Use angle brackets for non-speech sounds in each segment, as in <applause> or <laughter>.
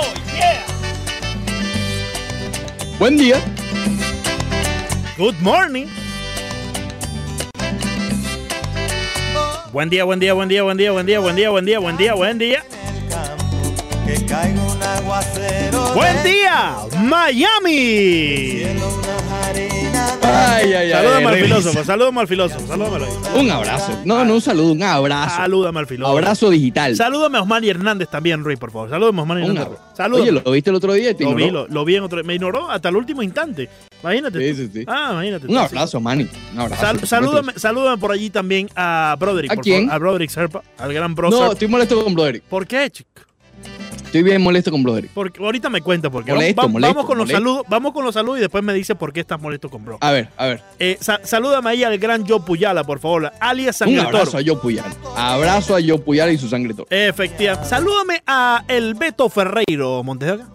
Oh, yeah. Buen día. Good morning. Buen día, buen día, buen día, buen día, buen día, buen día, buen día, buen día, buen día. Buen día, Miami. Ay, ay, ay. Salúdame al revisa. filósofo, salúdame al filósofo, salúdame. Un abrazo. No, no un saludo, un abrazo. Salúdame al filósofo. Abrazo digital. Salúdame a Osmani Hernández también, Rui, por favor. Salúdame a Osmani Hernández. Salúdame. Oye, ¿lo viste el otro día? te Lo vi, lo, lo vi en otro. Me ignoró hasta el último instante. Imagínate. Sí, sí, sí. Ah, imagínate. Un abrazo, Manny. Un abrazo. Sal- por salúdame, supuesto. salúdame por allí también a Broderick. ¿A por quién? favor, a Broderick Serpa, al gran Bro No, Serpa. estoy molesto con Broderick. ¿Por qué, chico? Estoy bien molesto con Broderick. Porque ahorita me cuenta porque Molesto, vamos, molesto, vamos con los saludos, vamos con los saludos y después me dice por qué estás molesto con Bro. A ver, a ver. Eh, sa- salúdame ahí al gran Joe Puyala, por favor, alias Un Sangre abrazo Toro. a Joe Puyal. Abrazo a Joe Puyal y su sangre toro. Efectivamente. Salúdame a el Beto Ferreiro Montejoca.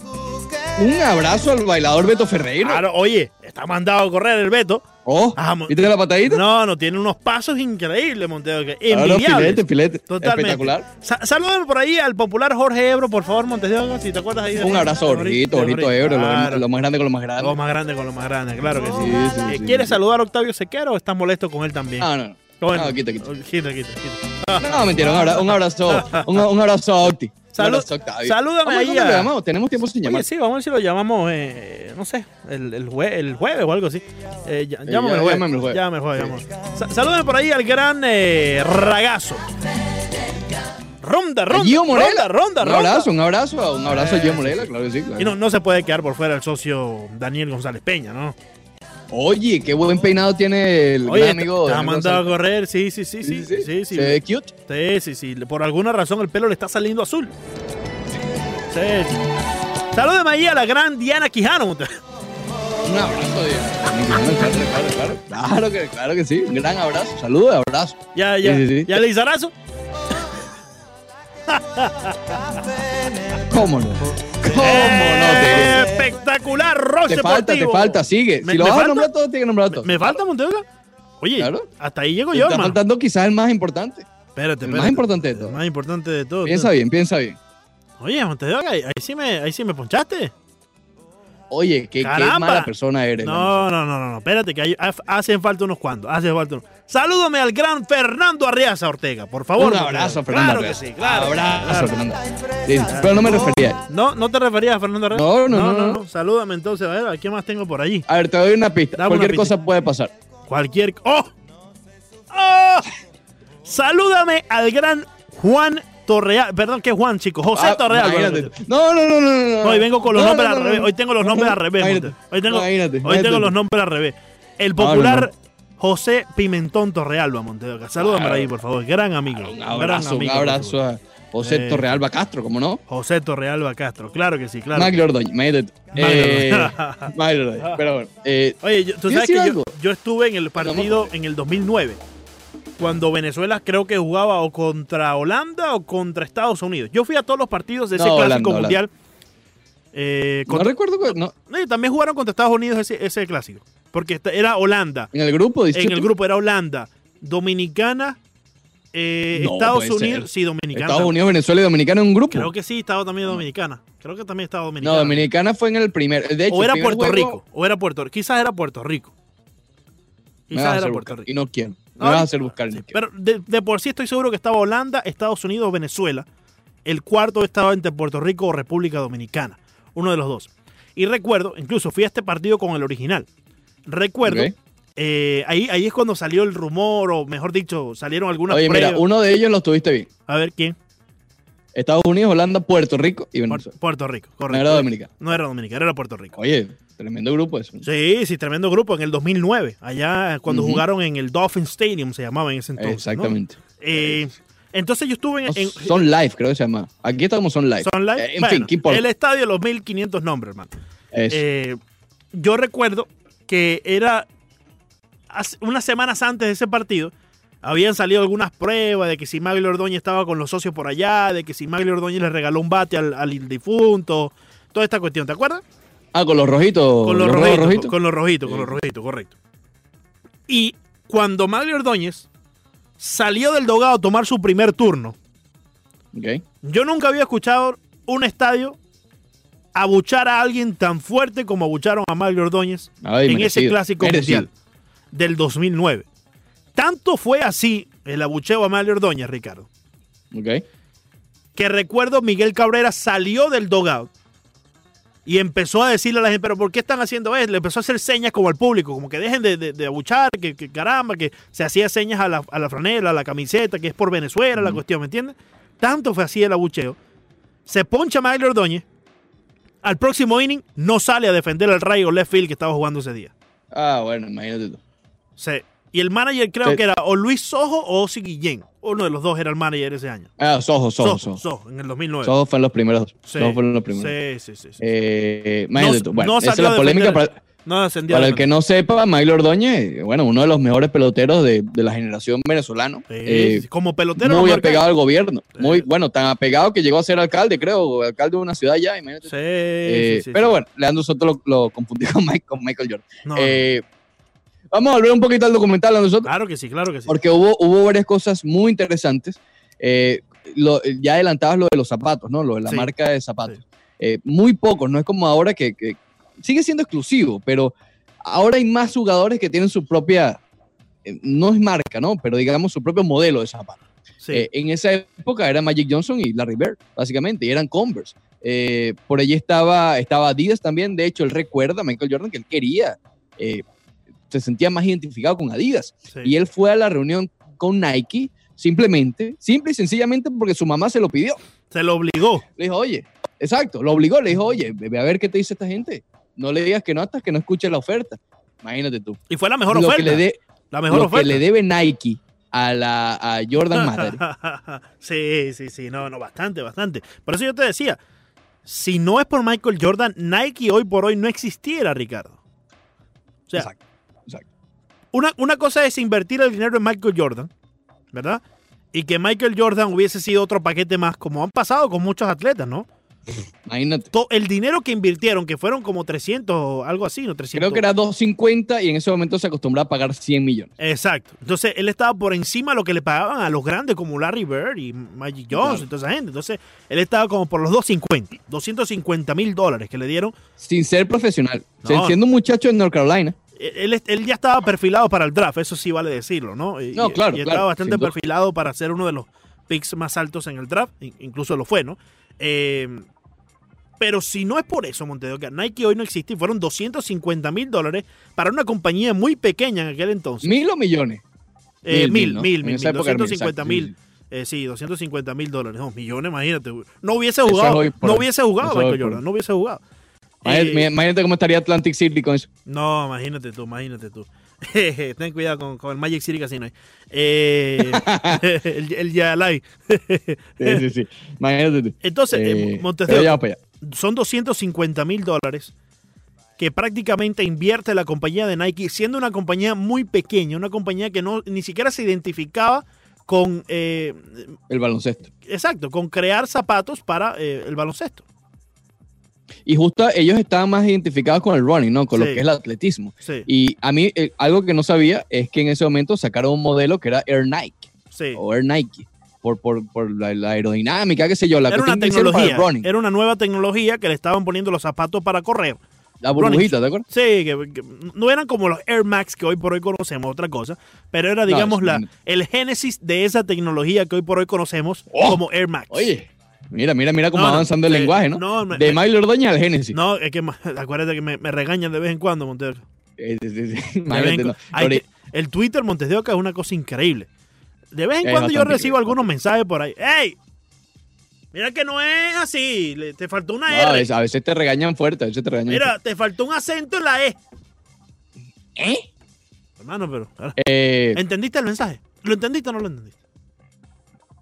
Un abrazo al bailador Beto Ferreiro. Claro, oye, está mandado a correr el Beto. Oh, Ah, ¿viste la patadita? No, no, tiene unos pasos increíbles, Montejoca. Claro, Envidiables. filete, filete. Totalmente. Espectacular. Sa- salúdame por ahí al popular Jorge Ebro, por favor, Montes de Oca, si te acuerdas ahí. de- Un abrazo Jorgito, Jorgito Ebro, lo- Claro. lo, más grande con lo más grande. Lo más grande con lo más grande, claro que sí. Sí, sí, Eh, sí, ¿Quieres saludar a Octavio Sequero o estás molesto con él también? No, no, no. Bueno, no, quita, quita. Quita, quita, quita. No, mentira, un abrazo, un abrazo, <laughs> un, un abrazo a Octi. Salud- salúdame Vamos, ahí ¿cuándo a- llamamos? Tenemos tiempo sin llamar. Oye, sí, vamos a ver si lo llamamos, eh, no sé, el, el, jue- el jueves o algo así. Eh, ya- Eh, llámame el jueves. llámame el jueves. Llámame el jueves, llámame. Sa- salúdame por ahí al gran Ragazo. Ronda, ronda, Gio Morela. ronda, ronda, un ronda. abrazo, un abrazo, un abrazo a Gio Morela, claro que sí. claro. Y no, no se puede quedar por fuera el socio Daniel González Peña, ¿no? Oye, qué buen peinado tiene el Oye, gran amigo. te ha mandado a correr, sí, sí, sí, sí, sí, sí, sí. Se ve cute. Sí, sí, sí. Por alguna razón el pelo le está saliendo azul. Sí, sí. Salúdame ahí a la gran Diana Quijano. Un abrazo, Diana. Claro, claro, claro. Claro que, claro que sí. Un gran abrazo. Saludos, abrazo. Ya, ya. Sí, sí, sí. ¿Ya le izarazo? ¿Cómo no? ¿Cómo no? Te, Espectacular, Roche te falta, te falta, sigue. Me- si lo me vas a nombrar todo, tienes que nombrar todo. ¿Me falta Monteoca? Oye, Claro. hasta ahí llego Te yo, está faltando quizás el más importante. Espérate, El espérate. más importante de El todo. más importante de todo. Piensa bien, piensa bien. Oye, Monteoca, ahí, ahí sí me, ahí sí me ponchaste. Oye, qué, mala persona eres. No, no, no, no, no. Espérate, que hay- hacen falta unos cuantos. Hacen falta unos. Salúdame al gran Fernando Arriaza Ortega, por favor. Un abrazo. Fernando. Claro que sí, claro. Abrazo, claro. Fernando. Sí, pero no me refería. No, no te referías a Fernando Arriaza. No, no, no, no. Salúdame entonces, a ver, ¿a quién más tengo por allí? A ver, te doy una pista. Dame Cualquier una pista. cosa puede pasar. Cualquier. ¡Oh! ¡Oh! Salúdame al gran Juan Torreal. Perdón, ¿qué es Juan, chicos? José Ah, Torreal. No, no, no, no, no. Hoy vengo con los No, nombres no, al revés. Hoy tengo los nombres al revés. Hoy tengo, Imagínate, hoy tengo los nombres al revés. El no, popular. José Pimentón Torrealba, Montedoca. Salúdame ahí, por favor. Gran amigo. Un gran abrazo, un amigo, por abrazo a José Eh. Torrealba Castro, ¿cómo no? José Torrealba Castro. Claro que sí, claro. Ordóñez. Maglio Ordóñez, Pero bueno, eh, Oye, tú ¿Quieres sabes que yo, yo estuve en el partido en el 2009, cuando Venezuela creo que jugaba o contra Holanda o contra Estados Unidos. Yo fui a todos los partidos de ese No, clásico Holanda, mundial. Eh, no contra- recuerdo que- no, no, también jugaron contra Estados Unidos ese, ese clásico. Porque era Holanda. en el grupo En el grupo era Holanda, Dominicana, eh, No, Estados puede ser. Unidos. Sí, Dominicana. Estados Unidos, Venezuela y Dominicana en un grupo. Creo que sí, estaba también Dominicana. Creo que también estaba Dominicana. no, Dominicana fue en el primer. De hecho, o era Puerto juego- Rico. O era Puerto Rico. Quizás era Puerto Rico. Quizás era Puerto buscar, Rico. Y no quiero. Me No, vas a hacer buscar. no quiero. Pero de, de por sí estoy seguro que estaba Holanda, Estados Unidos o Venezuela. El cuarto estaba entre Puerto Rico o República Dominicana. Uno de los dos. Y recuerdo, incluso fui a este partido con el original. Recuerdo, eh, ahí, ahí es cuando salió el rumor, o mejor dicho, salieron algunas Oye, mira, uno de ellos lo tuviste bien. A ver, ¿quién? Estados Unidos, Holanda, Puerto Rico y Venezuela. Puerto Rico, No correcto. era Dominicana. No era Dominicana, era Puerto Rico. Oye, tremendo grupo eso. Sí, sí, tremendo grupo en el 2009. Allá cuando jugaron en el Dolphin Stadium, se llamaba en ese entonces. ¿no? Exactamente. Eh, entonces yo estuve en, son live, creo que se llama. Aquí estamos son live. Son Live. Eh, en Bueno, fin, ¿qué importa? El estadio de los 1500 nombres, hermano. Eh, yo recuerdo que era unas semanas antes de ese partido. Habían salido algunas pruebas de que si Maglio Ordóñez estaba con los socios por allá, de que si Maglio Ordóñez le regaló un bate al, al difunto, toda esta cuestión, ¿te acuerdas? Ah, con los rojitos. Con los, rojitos, rojitos. con los rojitos, con los rojitos, correcto. Y cuando Maglio Ordóñez salió del dogado a tomar su primer turno, Ok. yo nunca había escuchado un estadio abuchar a alguien tan fuerte como abucharon a Mario Ordóñez Ay, en merecido, ese clásico merecido. mundial del 2009. Tanto fue así el abucheo a Mario Ordóñez, Ricardo, Ok. que recuerdo Miguel Cabrera salió del dogout y empezó a decirle a la gente, pero ¿por qué están haciendo esto? Le empezó a hacer señas como al público, como que dejen de, de- de abuchar, que, que caramba, que se hacía señas a la, a la franela, a la camiseta, que es por Venezuela la cuestión, ¿me entiendes? Tanto fue así el abucheo. Se poncha Mario Ordóñez. Al próximo inning no sale a defender al Rayo left field que estaba jugando ese día. Ah, bueno, imagínate tú. Sí. Y el manager creo Sí. que era o Luis Sojo o Osi Guillén. Uno de los dos era el manager ese año. Ah, Sojo, Sojo, Sojo, Sojo. En el 2009. Sojo fue en los primeros. Sí. Sojo fue en los primeros. Sí, sí, sí. sí. Eh, imagínate No- tú. Bueno, no esa es la polémica defender- para, no ascendió para a el que no sepa, Milo Ordóñez, bueno, uno de los mejores peloteros de, de la generación venezolano. Sí, Eh, como pelotero. muy apegado al gobierno. Sí. Muy, bueno, tan apegado que llegó a ser alcalde, creo, alcalde de una ciudad ya, imagínate. Sí, Eh, sí, sí, pero bueno, Leandro Soto lo, lo confundió <laughs> con, Mike- con Michael Jordan. No, Eh, vamos a volver un poquito al documental, Leandro Soto, claro que sí, claro que sí. porque hubo, hubo varias cosas muy interesantes. Eh, lo- ya adelantabas lo de los zapatos, ¿no? Lo de la Sí. marca de zapatos. Eh, muy pocos, no es como ahora que, que sigue siendo exclusivo, pero ahora hay más jugadores que tienen su propia, eh, no es marca, ¿no? Pero digamos su propio modelo de zapatos. Sí. Eh, en esa época era Magic Johnson y Larry Bird, básicamente, y eran Converse. Por allí estaba, estaba Adidas también, de hecho, él recuerda a Michael Jordan que él quería, se sentía más identificado con Adidas. sí. Y él fue a la reunión con Nike simplemente, simple y sencillamente porque su mamá se lo pidió. Se lo obligó. Le dijo, oye, exacto, lo obligó, le dijo, oye, ve a ver qué te dice esta gente. No le digas que no hasta que no escuche la oferta. Imagínate tú. Y fue la mejor lo oferta. que le la mejor lo oferta. que le debe Nike a, la, a Jordan Madre. <laughs> sí, sí, sí, no, no, bastante, bastante. Por eso yo te decía, si no es por Michael Jordan, Nike hoy por hoy no existiera, Ricardo. O sea, exacto. Una, una cosa es invertir el dinero en Michael Jordan, ¿verdad? Y que Michael Jordan hubiese sido otro paquete más, como han pasado con muchos atletas, ¿no? <clears throat> Imagínate. El dinero que invirtieron, que fueron como 300 o algo así, ¿no? 300. Creo que era 250 y en ese momento se acostumbraba a pagar 100 millones. Exacto. Entonces, él estaba por encima de lo que le pagaban a los grandes como Larry Bird y Magic Johnson Claro. y toda esa gente. Entonces, él estaba como por los 250, 250 mil dólares que le dieron. Sin ser profesional. No. Siendo un muchacho en North Carolina. Él, él ya estaba perfilado para el draft, eso sí vale decirlo, ¿no? Y, No, claro, Y claro, estaba bastante perfilado para ser uno de los picks más altos en el draft, in- incluso lo fue, ¿no? Eh, pero si no es por eso, Montevideo, que Nike hoy no existe y fueron 250 mil dólares para una compañía muy pequeña en aquel entonces. Mil o millones. Eh, mil, ¿no? mil, mil, mil, era 250 exacto, mil. sí, Eh, sí, 250 mil dólares. No, millones, imagínate. No hubiese jugado. es No hubiese jugado Michael Jordan. No hubiese jugado. Imagínate, Eh, imagínate cómo estaría Atlantic City con eso. no, imagínate tú, imagínate tú. <laughs> Ten cuidado con, con el Magic City Casino. Eh, <laughs> el, el Yalai. <laughs> Sí, sí, sí. Imagínate tú. Entonces, eh, Eh, son 250 mil dólares que prácticamente invierte la compañía de Nike, siendo una compañía muy pequeña, una compañía que no ni siquiera se identificaba con, eh, El baloncesto. exacto, con crear zapatos para el baloncesto. Y justo ellos estaban más identificados con el running, ¿no? Con lo que es el atletismo. Sí, Y a mí, eh, algo que no sabía es que en ese momento sacaron un modelo que era Air Nike sí. o Air Nike. Por, por, por la, la aerodinámica, qué sé yo, la Era una tecnología, era una nueva tecnología que le estaban poniendo los zapatos para correr. La burbujita, ¿te acuerdas? Sí, que, que no eran como los Air Max que hoy por hoy conocemos, otra cosa, pero era, digamos, la, el génesis de esa tecnología que hoy por hoy conocemos Oh, como Air Max. Oye, mira, mira, mira cómo No, va no, avanzando el lenguaje, ¿no? no, me- de Milo Ordóñez al Génesis. No, es que <laughs> acuérdate que me, me regañan de vez en cuando, Montero. Eh, sí, sí, sí. <laughs> De en Imagínate, cu- no. Hay Sobre- que- el Twitter Montes de Oca es una cosa increíble. De vez en cuando yo recibo algunos mensajes por ahí. ¡Ey! Mira que no es así. le- te faltó una a, R. veces, a veces te regañan fuerte, a veces te regañan Mira, te faltó un acento en la E. ¿Eh? Hermano, pero. Eh, ¿Entendiste el mensaje? ¿Lo entendiste o no lo entendiste?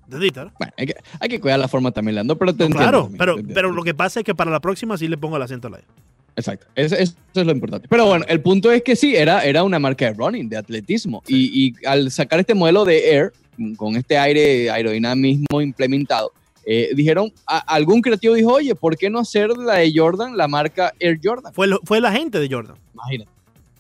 Bueno, hay que, hay que cuidar la forma también, Leandro, pero te entiendo Claro, también, pero, te pero lo que pasa es que para la próxima sí le pongo el acento a la E. Exacto, eso, eso es lo importante. Pero bueno, el punto es que sí, era, era una marca de running, de atletismo. Y, y al sacar este modelo de Air, con este aire aerodinámico implementado, eh, dijeron, a- algún creativo dijo, oye, ¿por qué no hacer la de Jordan, la marca Air Jordan? Fue, lo- fue la gente de Jordan. Imagínate.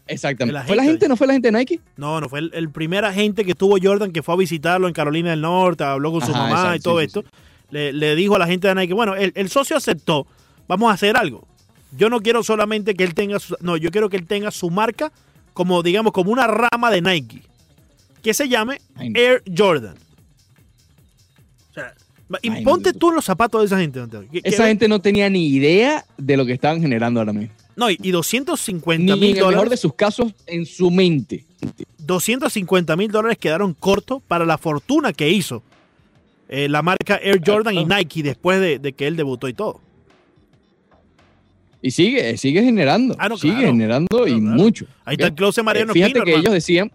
Exactamente. ¿Fue la gente, no fue la gente de Nike? No, no, fue el, el primer agente que tuvo Jordan que fue a visitarlo en Carolina del Norte, habló con su Ajá, mamá exacto, y todo sí, sí, esto. Le, le dijo a la gente de Nike, bueno, el, el socio aceptó, vamos a hacer algo. Yo no quiero solamente que él tenga su, no, yo quiero que él tenga su marca como digamos como una rama de Nike que se llame. Air Jordan. O sea, y Ay, ponte tú en los zapatos de esa gente. Esa gente no tenía ni idea de lo que estaban generando ahora mismo. No, y y 250 Ni en mil el mejor de dólares. sus casos en su mente. 250 mil dólares quedaron cortos para la fortuna que hizo eh, la marca Air Jordan y Nike después de, de que él debutó y todo. Y sigue, sigue generando. Ah, no, sigue claro. generando y Claro, mucho. Ahí está el closet Mariano Eh, Fíjate que hermano. ellos decían,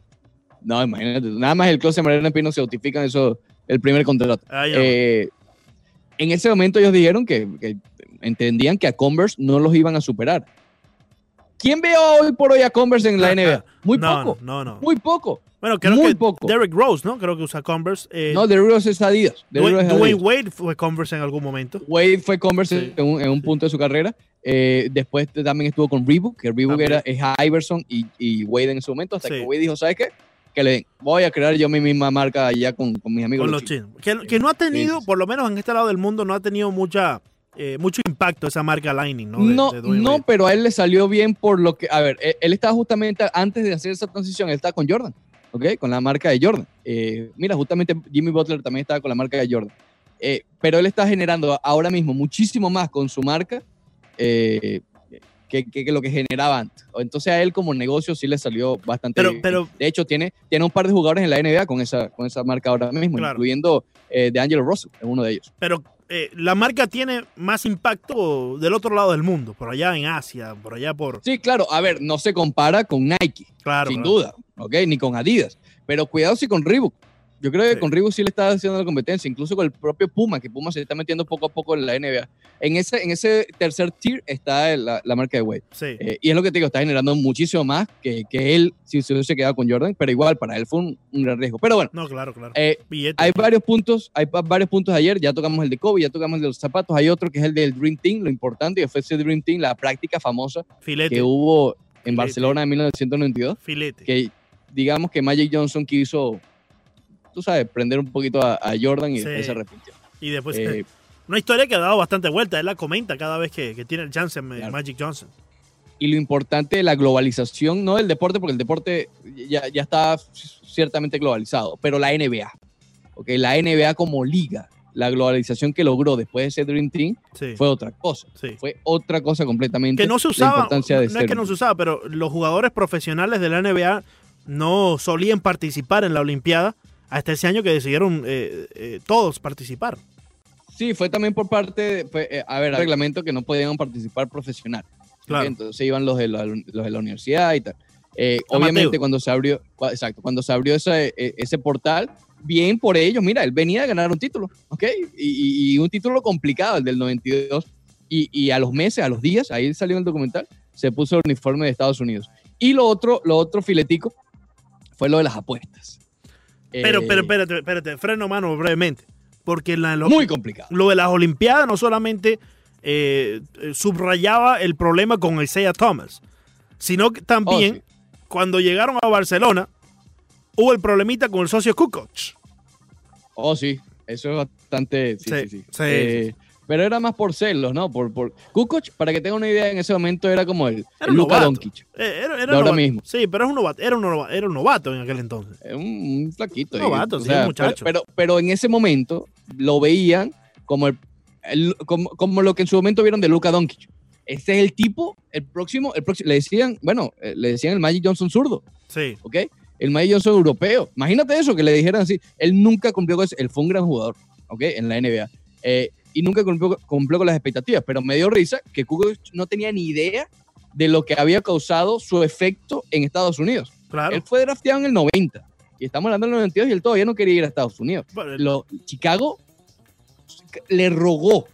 no, imagínate, nada más el closet Mariano Espino se notifican eso, el primer contrato. Ah. Eh, en ese momento ellos dijeron que, que entendían que a Converse no los iban a superar. ¿Quién ve hoy por hoy a Converse en la NBA? Muy no, poco, No, no. muy poco. Bueno, creo muy que poco. Derrick Rose, ¿no? Creo que usa Converse. Eh, No, Derrick Rose es Adidas. Rose Dwayne, es Dwayne Adidas. Wade fue Converse en algún momento. Wade fue Converse Sí. en, un, en un punto de su carrera. Eh, después también estuvo con Reebok, que Reebok También. era es Iverson y, y Wade en ese momento, hasta Sí. que Wade dijo, ¿sabes qué? Que le voy a crear yo mi misma marca allá con, con mis amigos. Con los chinos". chinos. Que, que no ha tenido, por lo menos en este lado del mundo, no ha tenido mucha eh, mucho impacto esa marca Lightning, ¿no? De- No, de no, pero a él le salió bien por lo que, a ver, él, él estaba justamente antes de hacer esa transición, él estaba con Jordan, ¿ok? Con la marca de Jordan. Eh, mira, justamente Jimmy Butler también estaba con la marca de Jordan. Eh, pero él está generando ahora mismo muchísimo más con su marca eh, que, que- que lo que generaba antes. Entonces a él como negocio sí le salió bastante Pero, bien. pero De hecho, tiene, tiene un par de jugadores en la NBA con esa, con esa marca ahora mismo, Claro. incluyendo eh, de Angelo Russell, es uno de ellos. pero eh, la marca tiene más impacto del otro lado del mundo, por allá en Asia, por allá por... Sí, claro, a ver, no se compara con Nike. Claro, sin claro. duda, ¿ok? Ni con Adidas. Pero cuidado si con Reebok. Yo creo que Sí. con Reebok sí le está haciendo la competencia, incluso con el propio Puma, que Puma se está metiendo poco a poco en la NBA. En ese, en ese tercer tier está la, la marca de Wade. Sí. Eh, y es lo que te digo, está generando muchísimo más que, que él si se hubiese quedado con Jordan, pero igual para él fue un, un gran riesgo. Pero bueno, no, claro, claro. eh, hay varios puntos, hay varios puntos ayer, ya tocamos el de Kobe, ya tocamos el de los zapatos, hay otro que es el del Dream Team, lo importante que fue ese Dream Team, la práctica famosa filete. que hubo en Filete. Barcelona en 1992 filete. que digamos que Magic Johnson quiso, tú sabes, prender un poquito a, a Jordan y Sí. después se arrepintió. Y después, Eh, una historia que ha dado bastante vuelta. Él la comenta cada vez que, que tiene el chance en Claro. Magic Johnson. y lo importante de la globalización, no del deporte, porque el deporte ya, ya está ciertamente globalizado, pero la NBA, ¿ok? La NBA como liga, la globalización que logró después de ese Dream Team Sí. fue otra cosa. sí. Fue otra cosa completamente. que no se la usaba, importancia de no ser- es que no se usaba, pero los jugadores profesionales de la NBA no solían participar en la Olimpiada hasta ese año que decidieron eh, eh, todos participar. Sí, fue también por parte, de- fue, eh, a ver, el reglamento que no podían participar profesional. Claro. Entonces iban los de la, los de la universidad y tal. Obviamente cuando se abrió, exacto, cuando se abrió ese, ese portal, bien por ellos, mira, él venía a ganar un título, ¿ok? Y, y- y un título complicado, el del 92. Y, y a los meses, a los días, ahí salió el documental, se puso el uniforme de Estados Unidos. Y lo otro, lo otro filetico fue lo de las apuestas. Pero, Eh, pero espérate, espérate, freno mano brevemente. Porque la, lo, muy complicado. lo de las Olimpiadas no solamente eh, eh, subrayaba el problema con Isaiah Thomas, sino que también Oh, sí. cuando llegaron a Barcelona hubo el problemita con el socio Kukoc. Oh, sí, eso es bastante. Sí, Sí, sí, sí. sí, Eh, Pero era más por celos, ¿no? Por, por... Kukoc, para que tenga una idea, en ese momento era como el, Era el Luka. Doncic. Eh, Era, ahora novato. mismo. Sí, pero es un novato, era, un novato, era un novato en aquel entonces. Es un, un flaquito. Novato, o sí, sea, un muchacho. Pero, pero, pero en ese momento lo veían como, el, el- como, como lo que en su momento vieron de Luka Doncic. Este es el tipo, el próximo, el próximo, le decían, bueno, eh, le decían el Magic Johnson zurdo, Sí. ¿ok? El Magic Johnson europeo. Imagínate eso, que le dijeran así. Él nunca cumplió con eso. Él fue un gran jugador, ¿ok? En la NBA. Eh, y nunca cumplió, cumplió con las expectativas. Pero me dio risa que Kukoc no tenía ni idea de lo que había causado su efecto en Estados Unidos. Claro. Él fue drafteado en el 90. Y estamos hablando del 92 y él todavía no quería ir a Estados Unidos. Lo, Chicago le rogó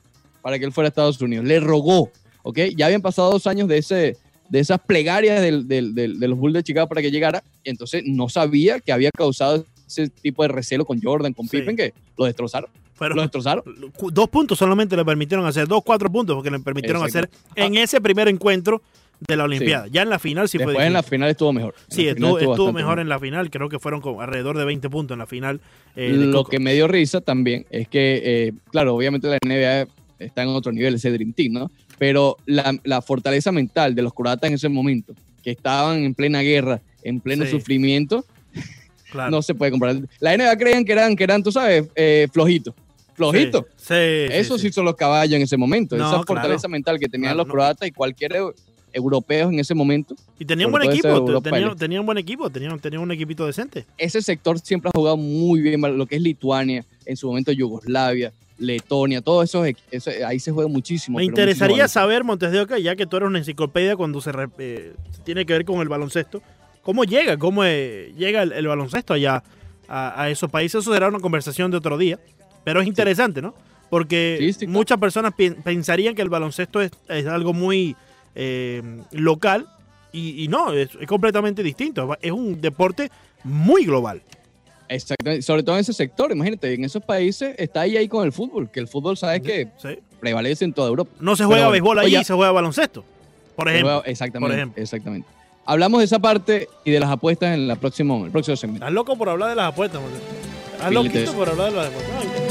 para que él fuera a Estados Unidos. Le rogó. ¿Ok? Ya habían pasado dos años de, ese, de esas plegarias del- del- del- de los Bulls de Chicago para que llegara. Y entonces no sabía que había causado ese tipo de recelo con Jordan, con Sí. Pippen, que lo destrozaron. Fueron Lo destrozaron. dos puntos solamente le permitieron hacer, dos, cuatro puntos porque le permitieron Exacto. hacer en ese primer encuentro de la Olimpiada. Ya en la final sí fue Después en la final estuvo mejor. En Sí, estuvo, mejor en la final, creo que fueron como alrededor de 20 puntos en la final. eh, Lo que me dio risa también es que, eh, claro, obviamente la NBA está en otro nivel ese Dream Team, ¿no? Pero la, la fortaleza mental de los croatas en ese momento, que estaban en plena guerra, en pleno Sí. sufrimiento, Claro. <laughs> no se puede comparar. La NBA creían que eran, que eran tú sabes, eh, flojitos. Flojitos. Sí, sí, Eso sí, son los caballos en ese momento. No, Esa claro. fortaleza mental que tenían Claro, los croatas y cualquier eu- europeo en ese momento. Y tenían buen equipo, tenían, tenían buen equipo, tenían, tenían un equipito decente. Ese sector siempre ha jugado muy bien lo que es Lituania, en su momento Yugoslavia, Letonia, todo eso, eso ahí se juega muchísimo. Me interesaría muchísimo saber, Montes de Oca, ya que tú eres una enciclopedia cuando se, re- eh, tiene que ver con el baloncesto, ¿cómo llega? ¿Cómo eh, llega el, el baloncesto allá a, a esos países? Eso será una conversación de otro día, pero es interesante, ¿no? Porque Sí, sí, claro. muchas personas pi- pensarían que el baloncesto es, es algo muy eh, local y, y no, es, es completamente distinto. Es un deporte muy global. Exactamente, sobre todo en ese sector, imagínate, en esos países está ahí ahí con el fútbol, que el fútbol sabes que prevalece en toda Europa. No se Pero juega bueno, béisbol allí, se juega baloncesto. Por ejemplo. juega- exactamente, por ejemplo. exactamente. Hablamos de esa parte y de las apuestas en la próxima, el próximo segmento. Estás loco por hablar de las apuestas. Estás loquito por hablar de las apuestas.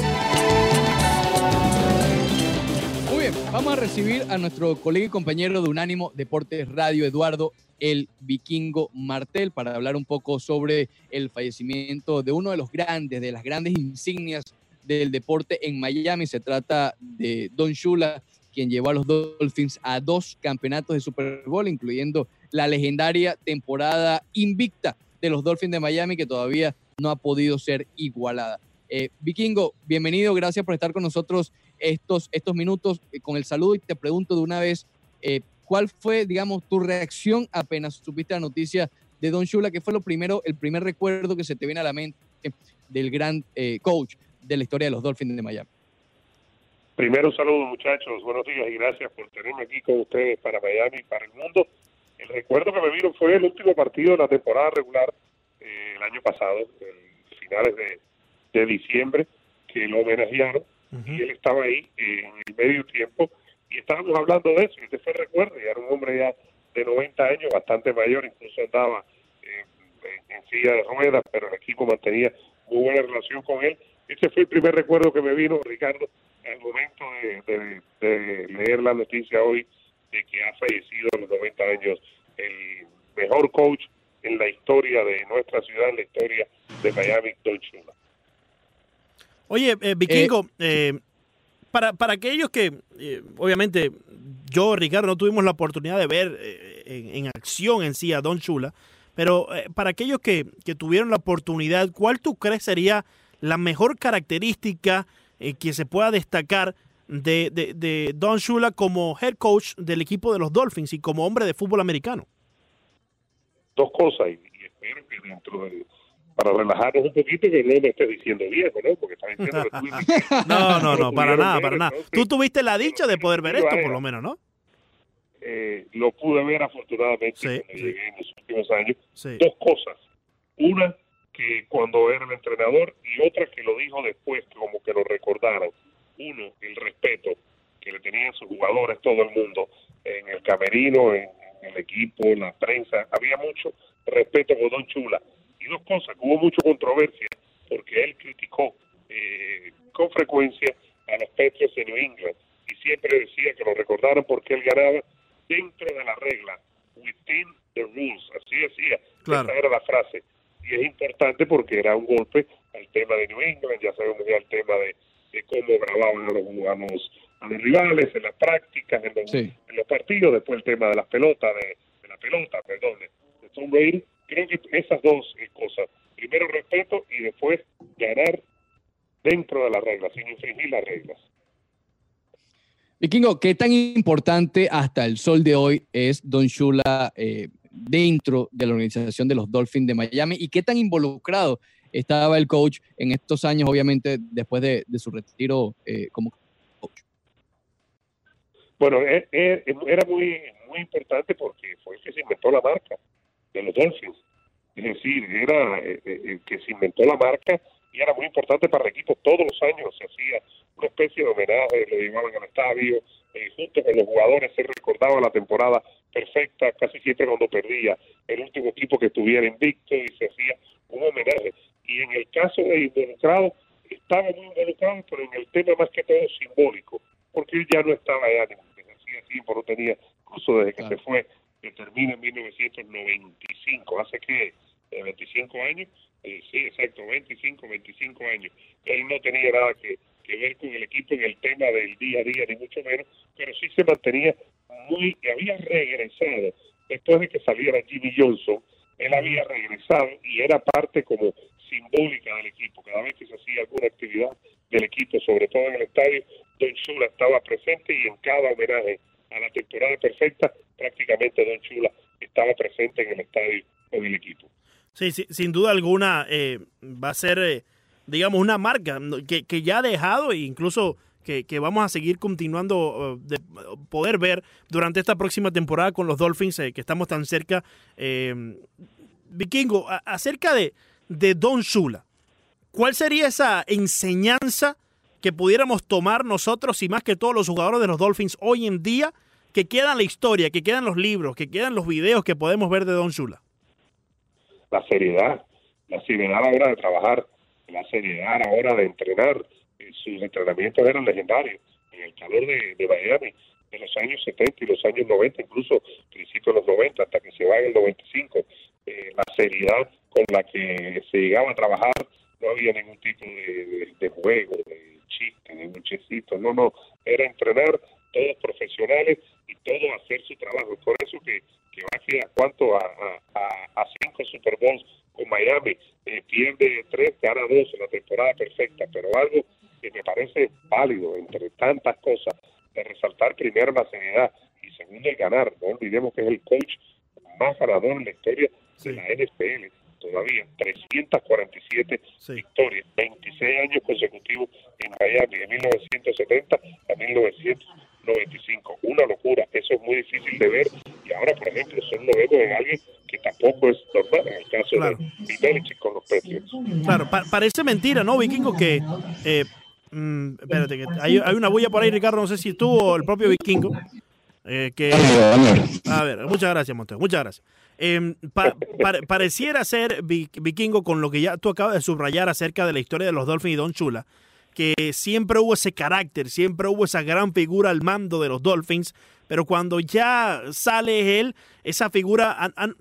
Vamos a recibir a nuestro colega y compañero de Unánimo Deportes Radio, Eduardo el Vikingo Martel, para hablar un poco sobre el fallecimiento de uno de los grandes, de las grandes insignias del deporte en Miami. Se trata de Don Shula, quien llevó a los Dolphins a dos campeonatos de Super Bowl, incluyendo la legendaria temporada invicta de los Dolphins de Miami, que todavía no ha podido ser igualada. Eh, Vikingo, bienvenido, gracias por estar con nosotros estos, estos minutos eh, con el saludo y te pregunto de una vez, eh, ¿cuál fue, digamos, tu reacción apenas supiste la noticia de Don Shula? ¿Qué fue lo primero, el primer recuerdo que se te viene a la mente del gran eh, coach de la historia de los Dolphins de Miami? Primero, un saludo, muchachos. Buenos días y gracias por tenerme aquí con ustedes para Miami y para el mundo. El recuerdo que me vino fue el último partido de la temporada regular eh, el año pasado, en finales de, de diciembre, que lo homenajearon y él estaba ahí eh, en el medio tiempo y estábamos hablando de eso. Y fue el recuerdo, y era un hombre ya de 90 años, bastante mayor, incluso andaba eh, en, silla de ruedas, pero el equipo mantenía muy buena relación con él. Ese fue el primer recuerdo que me vino, Ricardo, al momento de, de- leer la noticia hoy de que ha fallecido a los 90 años el mejor coach en la historia de nuestra ciudad, en la historia de Miami, Don Shula. Oye, eh, Vikingo, eh, para, para aquellos que, eh, obviamente, yo, Ricardo, no tuvimos la oportunidad de ver eh, en, en acción en sí a Don Chula, pero eh, para aquellos que, que tuvieron la oportunidad, ¿cuál tú crees sería la mejor característica eh, que se pueda destacar de, de, de Don Shula como head coach del equipo de los Dolphins y como hombre de fútbol americano? dos cosas y, y espero que dentro de para relajarnos un poquito que no me estés diciendo viejo, ¿no? Porque estás diciendo que tú <laughs> No, no, no, para nada, para nada. entonces, Tú tuviste la dicha de poder ver esto, por lo menos, ¿no? eh, lo pude ver afortunadamente Sí, cuando sí. llegué en los últimos años. Sí. Dos cosas. Una, que cuando era el entrenador y otra que lo dijo después, como que lo recordaran. Uno, el respeto que le tenían sus jugadores, todo el mundo, en el camerino, en, en el equipo, en la prensa. Había mucho respeto por Don Chula. Y dos cosas, que hubo mucha controversia porque él criticó eh, con frecuencia a los Patriots de New England y siempre decía que lo recordaran porque él ganaba dentro de la regla, within the rules, así decía, Claro. esa era la frase. Y es importante porque era un golpe al tema de New England, ya sabemos ya el tema de, de cómo grababan a los, a los, a los rivales en las prácticas, en los, Sí. en los partidos, después el tema de las pelotas, de, de la pelota, perdón, de, de Tom Brady. Creo que esas dos eh, cosas, primero respeto y después ganar dentro de las reglas, sin infringir las reglas. Vikingo, ¿qué tan importante hasta el sol de hoy es Don Shula eh, dentro de la organización de los Dolphins de Miami y qué tan involucrado estaba el coach en estos años, obviamente, después de, de su retiro eh, como coach? Bueno, e- e- era muy muy importante porque fue el que se inventó la marca de los Dolphins. Es decir, era eh, eh, el que se inventó la marca y era muy importante para el equipo. Todos los años se hacía una especie de homenaje, lo llevaban al estadio, eh, junto con los jugadores se recordaba la temporada perfecta, casi siempre cuando perdía el último equipo que estuviera invicto y se hacía un homenaje. Y en el caso de involucrado, estaba muy involucrado, pero en el tema más que todo simbólico porque él ya no estaba desde hacía tiempo no tenía, incluso desde que Claro. se fue, que termina en 1995, hace que 25 años, eh, sí, exacto, 25, 25 años. Él no tenía nada que, que ver con el equipo en el tema del día a día, ni mucho menos, pero sí se mantenía muy, y había regresado, después de que saliera Jimmy Johnson, él había regresado y era parte como simbólica del equipo. Cada vez que se hacía alguna actividad del equipo, sobre todo en el estadio, Don Chula estaba presente y en cada homenaje a la temporada perfecta, prácticamente Don Chula estaba presente en el estadio con el equipo. Sí, sí, sin duda alguna eh, va a ser, eh, digamos, una marca que, que ya ha dejado e incluso que, que vamos a seguir continuando eh, de poder ver durante esta próxima temporada con los Dolphins, que estamos tan cerca. Vikingo, acerca de, de Don Shula, ¿cuál sería esa enseñanza que pudiéramos tomar nosotros y más que todos los jugadores de los Dolphins hoy en día, que queda la historia, que quedan los libros, que quedan los videos que podemos ver de Don Shula? la seriedad, la seriedad a la hora de trabajar, la seriedad a la hora de entrenar. Eh, Sus entrenamientos eran legendarios en el calor de, de Miami de los años 70 y los años 90, incluso principios de los 90, hasta que se va en el 95. Eh, la seriedad con la que se llegaba a trabajar, no había ningún tipo de, de- de juego, de chiste, de muchecitos, no, no, era entrenar todos profesionales y todo hacer su trabajo. Por eso que, que va aquí a cuánto, a, a, a- cinco Super Bowls con Miami, eh, pierde tres, gana dos en la temporada perfecta, pero algo que me parece válido entre tantas cosas, de resaltar primero la seriedad y segundo el ganar. No olvidemos que es el coach más ganador en la historia Sí. de la NFL todavía, 347 Sí. victorias, 26 años consecutivos en Miami, de 1970 a 1995. Una locura, eso es muy difícil de ver y ahora, por ejemplo, eso lo vemos en alguien que tampoco es normal, en el caso Claro. de Belichick con los Patriots. Claro, pa- parece mentira, ¿no, Vikingo? Que. eh, mm, espérate, que hay, hay una bulla por ahí, Ricardo. No sé si tú o el propio Vikingo. eh, que. A ver, muchas gracias, Monteo. Muchas gracias. Eh, pa- pa- pareciera ser, Vi- Vikingo, con lo que ya tú acabas de subrayar acerca de la historia de los Dolphins y Don Chula, que siempre hubo ese carácter, siempre hubo esa gran figura al mando de los Dolphins, pero cuando ya sale él, esa figura, an- an-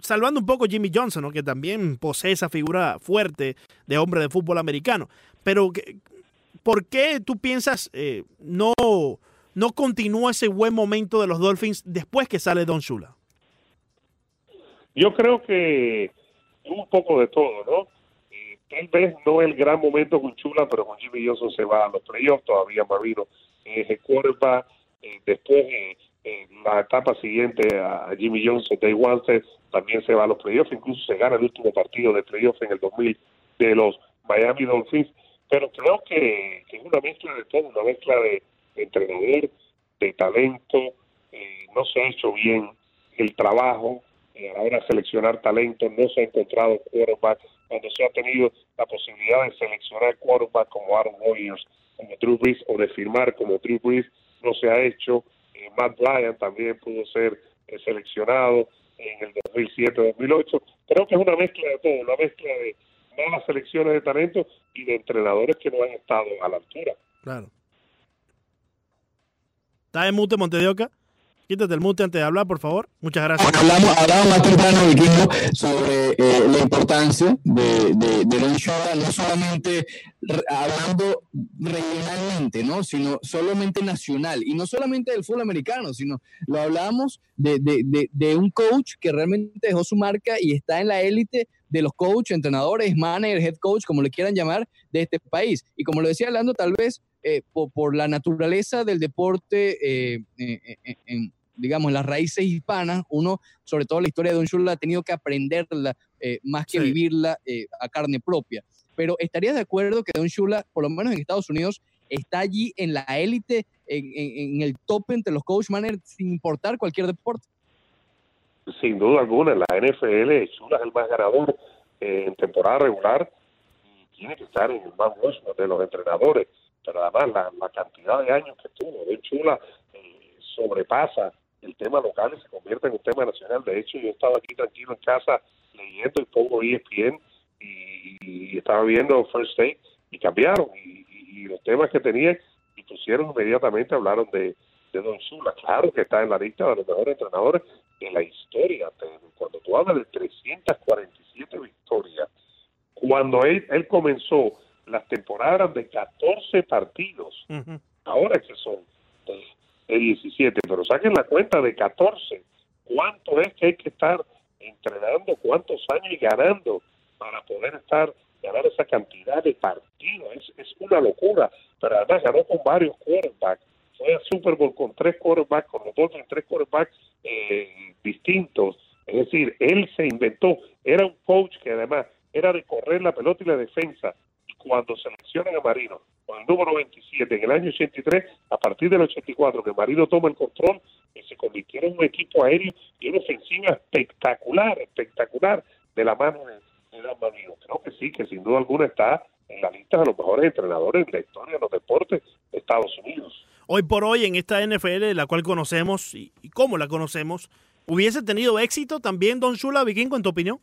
salvando un poco Jimmy Johnson, ¿no? que también posee esa figura fuerte de hombre de fútbol americano, pero ¿por qué tú piensas eh, no, no continúa ese buen momento de los Dolphins después que sale Don Shula? Yo creo que un poco de todo, ¿no? Tal vez no el gran momento con Chula, pero con Jimmy Johnson se va a los playoffs, todavía Marino es el quarterback, después eh, en la etapa siguiente a Jimmy Johnson, Day se- también se va a los playoffs, incluso se gana el último partido de playoffs en el 2000 de los Miami Dolphins, pero creo que, es una mezcla de todo, una mezcla de, de entrenador, de talento, eh, no se ha hecho bien el trabajo, eh, a la hora de seleccionar talento, no se ha encontrado quarterback, cuando se ha tenido la posibilidad de seleccionar quarterback como Aaron Rodgers, como Drew Brees, o de firmar como Drew Brees, no se ha hecho. Eh, Matt Ryan también pudo ser eh, seleccionado en el 2007-2008. Creo que es una mezcla de todo, una mezcla de malas selecciones de talento y de entrenadores que no han estado a la altura. Claro. ¿Estás en mute, Montedioca? Quítate el mute antes de hablar, por favor. Muchas gracias. Hablamos, más temprano, Vikingo, sobre eh, la importancia de, de, de no solamente hablando regionalmente, ¿no? sino solamente nacional. Y no solamente del fútbol americano, sino lo hablamos de, de, de, un coach que realmente dejó su marca y está en la élite de los coaches, entrenadores, managers, head coach, como le quieran llamar, de este país. Y como lo decía Lando, tal vez eh, por, la naturaleza del deporte, eh, eh, en, digamos, las raíces hispanas, uno, sobre todo la historia de Don Shula, ha tenido que aprenderla eh, más que Sí. vivirla eh, a carne propia. Pero ¿estarías de acuerdo que Don Shula, por lo menos en Estados Unidos, está allí en la élite, en, en- en el top entre los coach managers, sin importar cualquier deporte? sin duda alguna, en la NFL, Chula es el más ganador eh, en temporada regular y tiene que estar en el más Rushmore de los entrenadores. Pero además, la, la cantidad de años que tuvo Chula eh, sobrepasa el tema local se convierte en un tema nacional. De hecho, yo estaba aquí tranquilo en casa leyendo y pongo E ESPN y, y estaba viendo First Take y cambiaron. Y, y- y los temas que tenían y pusieron inmediatamente, hablaron de, de Don Shula. Claro que está en la lista de los mejores entrenadores de la historia. Cuando tú hablas de 347 victorias, cuando él, él comenzó, las temporadas de 14 partidos. Ujú. Ahora que son 17, pero saquen la cuenta de 14. ¿Cuánto es que hay que estar entrenando? ¿Cuántos años y ganando para poder estar ganar esa cantidad de partidos? Es, es una locura. Pero además ganó con varios quarterbacks. Fue al Super Bowl con tres quarterbacks, con los Dolphins, tres quarterbacks eh, distintos. Es decir, él se inventó, era un coach que además era de correr la pelota y la defensa. Y cuando seleccionan a Marino, el número 27 en el año 83, a partir del 84, que Marino toma el control, eh, se convirtieron en un equipo aéreo y una ofensiva espectacular, espectacular de la mano de, de Dan Marino. Creo que sí, que sin duda alguna está en la lista de los mejores entrenadores en la historia de los deportes de Estados Unidos. Hoy por hoy en esta NFL, la cual conocemos y, y cómo la conocemos, ¿hubiese tenido éxito también Don Shula Vikingo, en tu opinión?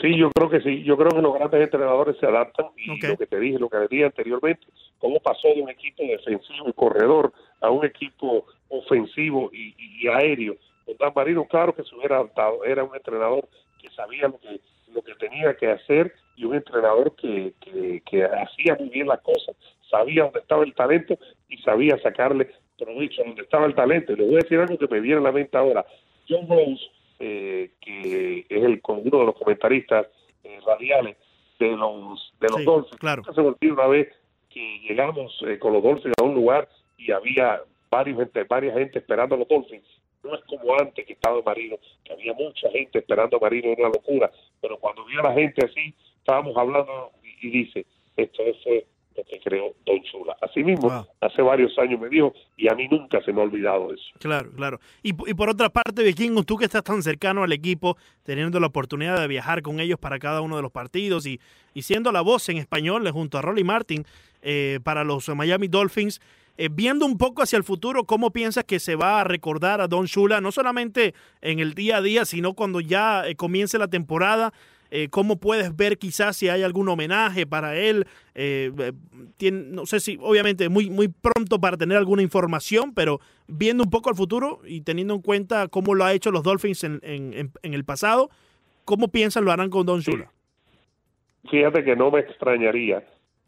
Sí, yo creo que sí. Yo creo que los grandes entrenadores se adaptan y lo que te dije, lo que decía anteriormente, cómo pasó de un equipo defensivo y corredor a un equipo ofensivo y, y aéreo. Con Dan Marino, claro que se hubiera adaptado. Era un entrenador que sabía lo que lo que tenía que hacer y un entrenador que, que, que hacía muy bien las cosas. Sabía dónde estaba el talento y sabía sacarle provecho a donde estaba el talento. Y les voy a decir algo que me viene a la mente ahora. John Rose, eh, que es el uno de los comentaristas eh, radiales de los de los Sí, Dolphins. claro. Se me olvida una vez que llegamos eh, con los Dolphins a un lugar y había varios gente, varias gente esperando a los Dolphins. No es como antes que estaba Marino, que había mucha gente esperando a Marino, era una locura. Pero cuando vi a la gente así, estábamos hablando y, y dice, esto fue que creó Don Chula. Así mismo, Wow. hace varios años me dijo, y a mí nunca se me ha olvidado eso. Claro, claro. Y, y por otra parte, Vikingo, tú que estás tan cercano al equipo, teniendo la oportunidad de viajar con ellos para cada uno de los partidos y, y siendo la voz en español eh, junto a Rolly Martin eh, para los Miami Dolphins, eh, viendo un poco hacia el futuro, ¿cómo piensas que se va a recordar a Don Shula, no solamente en el día a día, sino cuando ya eh, comience la temporada? Eh, ¿Cómo puedes ver quizás si hay algún homenaje para él? Eh, eh, tiene- no sé si, obviamente, muy, muy pronto para tener alguna información, pero viendo un poco al futuro y teniendo en cuenta cómo lo ha hecho los Dolphins en, en- en- en el pasado, ¿cómo piensan lo harán con Don Shula? Fíjate que no me extrañaría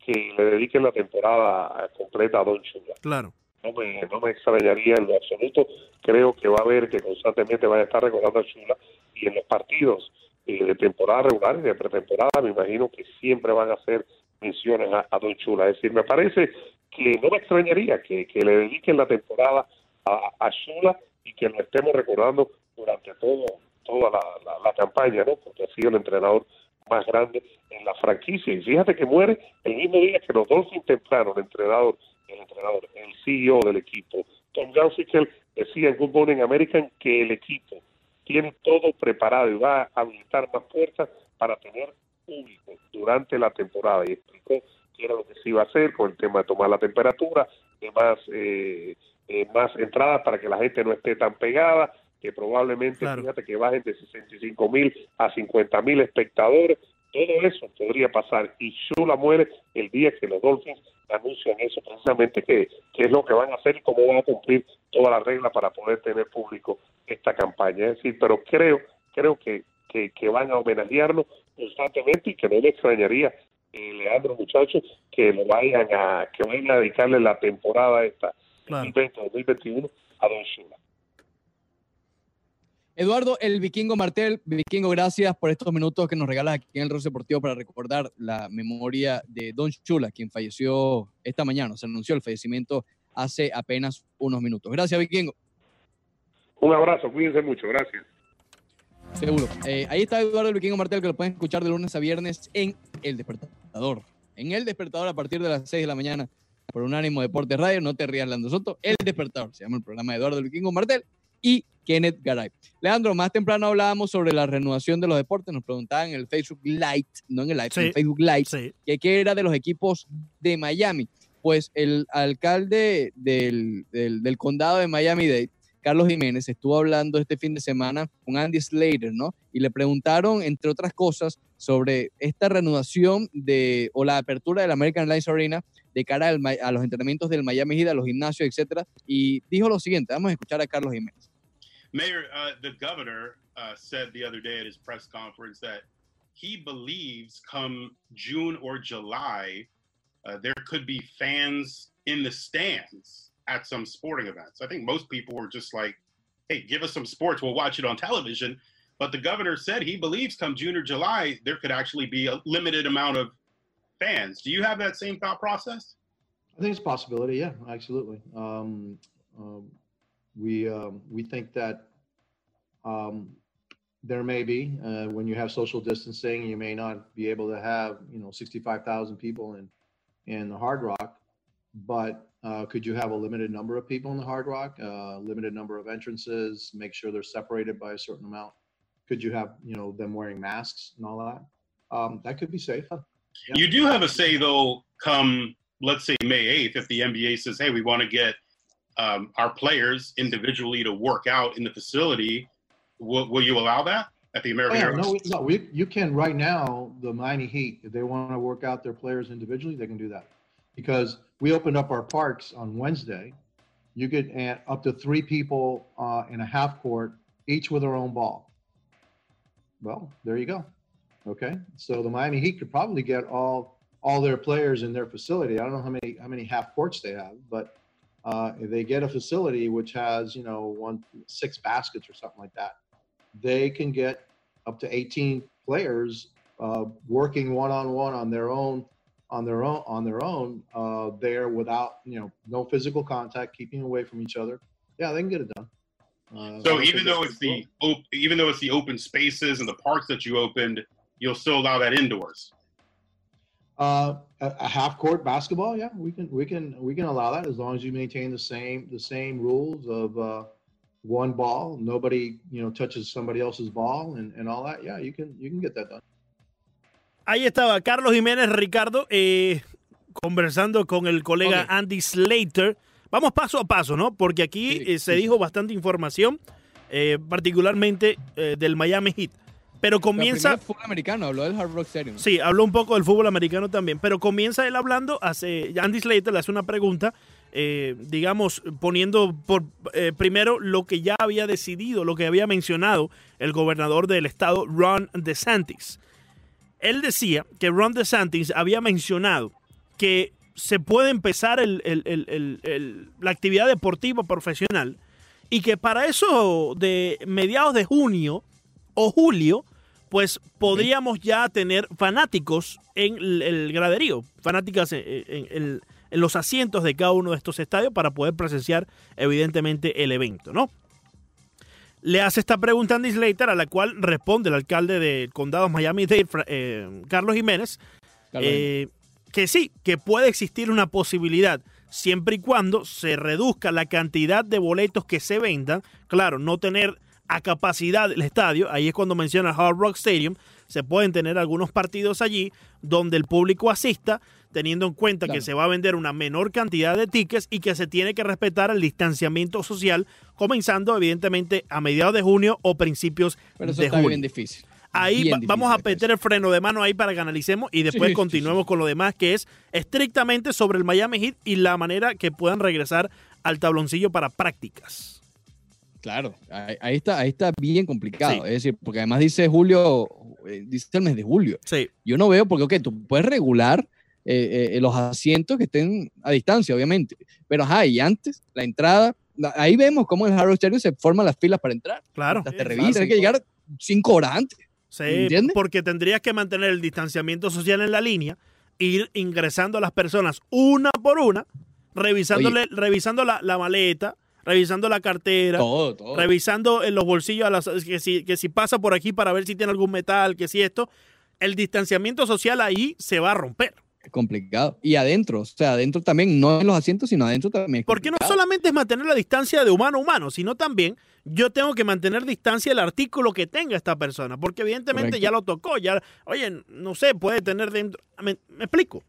que le dediquen la temporada completa a Don Chula. Claro. no me, no me extrañaría en lo absoluto. Creo que va a haber que constantemente vaya a estar recordando a Chula y en los partidos eh, de temporada regular y de pretemporada me imagino que siempre van a hacer menciones a, a Don Chula. Es decir, me parece que no me extrañaría que, que le dediquen la temporada a, a Chula y que lo estemos recordando durante todo toda la, campaña, ¿no? Porque ha sido el entrenador más grande en la franquicia. Y fíjate que muere el mismo día que los Dolphins temprano, el entrenador, el entrenador, el CEO del equipo, Tom Gausikel, decía en Good Morning American que el equipo tiene todo preparado y va a habilitar más puertas para tener público durante la temporada. Y explicó qué era lo que se iba a hacer con el tema de tomar la temperatura, de más, eh, eh, más entradas para que la gente no esté tan pegada, que probablemente, Claro. fíjate que bajen de 65 mil a 50 mil espectadores. Todo eso podría pasar y Shula muere el día que los Dolphins anuncian eso, precisamente que, que es lo que van a hacer y cómo van a cumplir todas las reglas para poder tener público esta campaña. Es decir, pero creo, creo que, que, que van a homenajearlo constantemente y que no me extrañaría, eh, Leandro, muchachos, que lo vayan a, que vayan a dedicarle la temporada esta Claro. 2020-2021 a Don Shula. Eduardo, el vikingo Martel, vikingo, gracias por estos minutos que nos regalas aquí en el Rose Deportivo para recordar la memoria de Don Chula, quien falleció esta mañana. Se anunció el fallecimiento hace apenas unos minutos. Gracias, vikingo. Un abrazo, cuídense mucho, gracias. Seguro. Eh, ahí está Eduardo el Vikingo Martel, que lo pueden escuchar de lunes a viernes en El Despertador. En El Despertador a partir de las 6 de la mañana por Unánimo Deportes Radio. No te rías, Leandro Soto. El Despertador se llama el programa de Eduardo el Vikingo Martel y Kenneth Garay. Leandro, más temprano hablábamos sobre la renovación de los deportes. Nos preguntaban en el Facebook Lite, no en el live, en el Sí. Facebook Lite, Sí. que qué era de los equipos de Miami. Pues el alcalde del, del, del condado de Miami-Dade, Carlos Jiménez, estuvo hablando este fin de semana con Andy Slater, ¿no? Y le preguntaron, entre otras cosas, sobre esta reanudación de, o la apertura del American Airlines Arena de cara al a los entrenamientos del Miami Heat, a los gimnasios, etcétera, y dijo lo siguiente, vamos a escuchar a Carlos Jiménez. Mayor, uh, the governor uh, said the other day at his press conference that he believes come June or July, uh, there could be fans in the stands at some sporting events. I think most people were just like, hey, give us some sports, we'll watch it on television. But the governor said he believes come June or July, there could actually be a limited amount of fans. Do you have that same thought process? I think it's a possibility. Yeah, absolutely. Um, um, we um, we think that um, there may be uh, when you have social distancing, you may not be able to have you know 65,000 people in in the Hard Rock, but uh, could you have a limited number of people in the Hard Rock, uh, limited number of entrances, make sure they're separated by a certain amount? Could you have you know them wearing masks and all that? Um, that could be safe. Yeah. You do have a say, though, come, let's say, May 8th, if the NBA says, hey, we want to get um, our players individually to work out in the facility, will, will you allow that at the Oh, American yeah, Airlines? no, we- no, we, you can right now, the Miami Heat, if they want to work out their players individually, they can do that. Because we opened up our parks on Wednesday. You could add up to three people uh, in a half court, each with their own ball. Well, there you go. Okay, so the Miami Heat could probably get all all their players in their facility. I don't know how many how many half courts they have, but uh, if they get a facility which has you know one six baskets or something like that, they can get up to 18 players uh, working one on one on their own on their own on their own uh, there without you know no physical contact, keeping away from each other. Yeah, they can get it done. Uh, So even though it's the op- even though it's the open spaces and the parks that you opened, you'll still allow that indoors. Uh, a, a half court basketball, yeah, we can we can we can allow that as long as you maintain the same the same rules of uh, one ball, nobody you know touches somebody else's ball and, and all that. Yeah, you can you can get that done. Ahí estaba Carlos Jiménez Ricardo eh, conversando con el colega. Andy Slater. Vamos paso a paso, ¿no? Porque aquí Sí, eh, se sí. dijo bastante información, eh, particularmente del Miami Heat. Pero comienza, primero fútbol americano, habló del Hard Rock Stadium. sí, habló un poco del fútbol americano también, pero comienza él hablando, hace, Andy Slater le hace una pregunta, digamos, poniendo por primero lo que ya había decidido, lo que había mencionado el gobernador del estado, Ron DeSantis. Él decía que Ron DeSantis había mencionado que se puede empezar la actividad deportiva profesional y que para eso de mediados de junio o julio, pues podríamos ya tener fanáticos en el, graderío, fanáticas en- en los asientos de cada uno de estos estadios para poder presenciar evidentemente el evento, ¿no? Le hace esta pregunta a Andy Slater, a la cual responde el alcalde del condado Miami-Dade, eh, Carlos Jiménez, eh, que sí, que puede existir una posibilidad, siempre y cuando se reduzca la cantidad de boletos que se vendan. Claro, no tener a capacidad el estadio, ahí es cuando menciona el Hard Rock Stadium, se pueden tener algunos partidos allí donde el público asista, teniendo en cuenta que se va a vender una menor cantidad de tickets y que se tiene que respetar el distanciamiento social, comenzando evidentemente a mediados de junio o principios Pero eso de está bien difícil. Ahí Bien vamos a meter el freno de mano ahí para que analicemos y después Sí, continuemos sí. con lo demás, que es estrictamente sobre el Miami Heat y la manera que puedan regresar al tabloncillo para prácticas. Claro, ahí, ahí está, ahí está bien complicado. Es decir, porque además dice julio, dice el mes de julio. Sí, Yo no veo porque, ok, tú puedes regular eh, eh, los asientos que estén a distancia, obviamente. Pero, ajá, y antes, la entrada, ahí vemos cómo en el Harrow Stadium se forman las filas para entrar. claro. Hasta te claro. hay que llegar cinco horas antes. Sí, ¿Entiendes? porque tendrías que mantener el distanciamiento social en la línea, ir ingresando a las personas una por una, revisándole, revisando la, la maleta, revisando la cartera, Todo, todo. revisando en los bolsillos a las, que, si, que si pasa por aquí para ver si tiene algún metal, que si esto, el distanciamiento social ahí se va a romper. Es complicado. Y adentro, o sea, adentro también, no en los asientos, sino adentro también. Porque no solamente es mantener la distancia de humano a humano, sino también yo tengo que mantener distancia del artículo que tenga esta persona, porque evidentemente Correcto. ya lo tocó, ya, oye, no sé, puede tener dentro, me, me explico.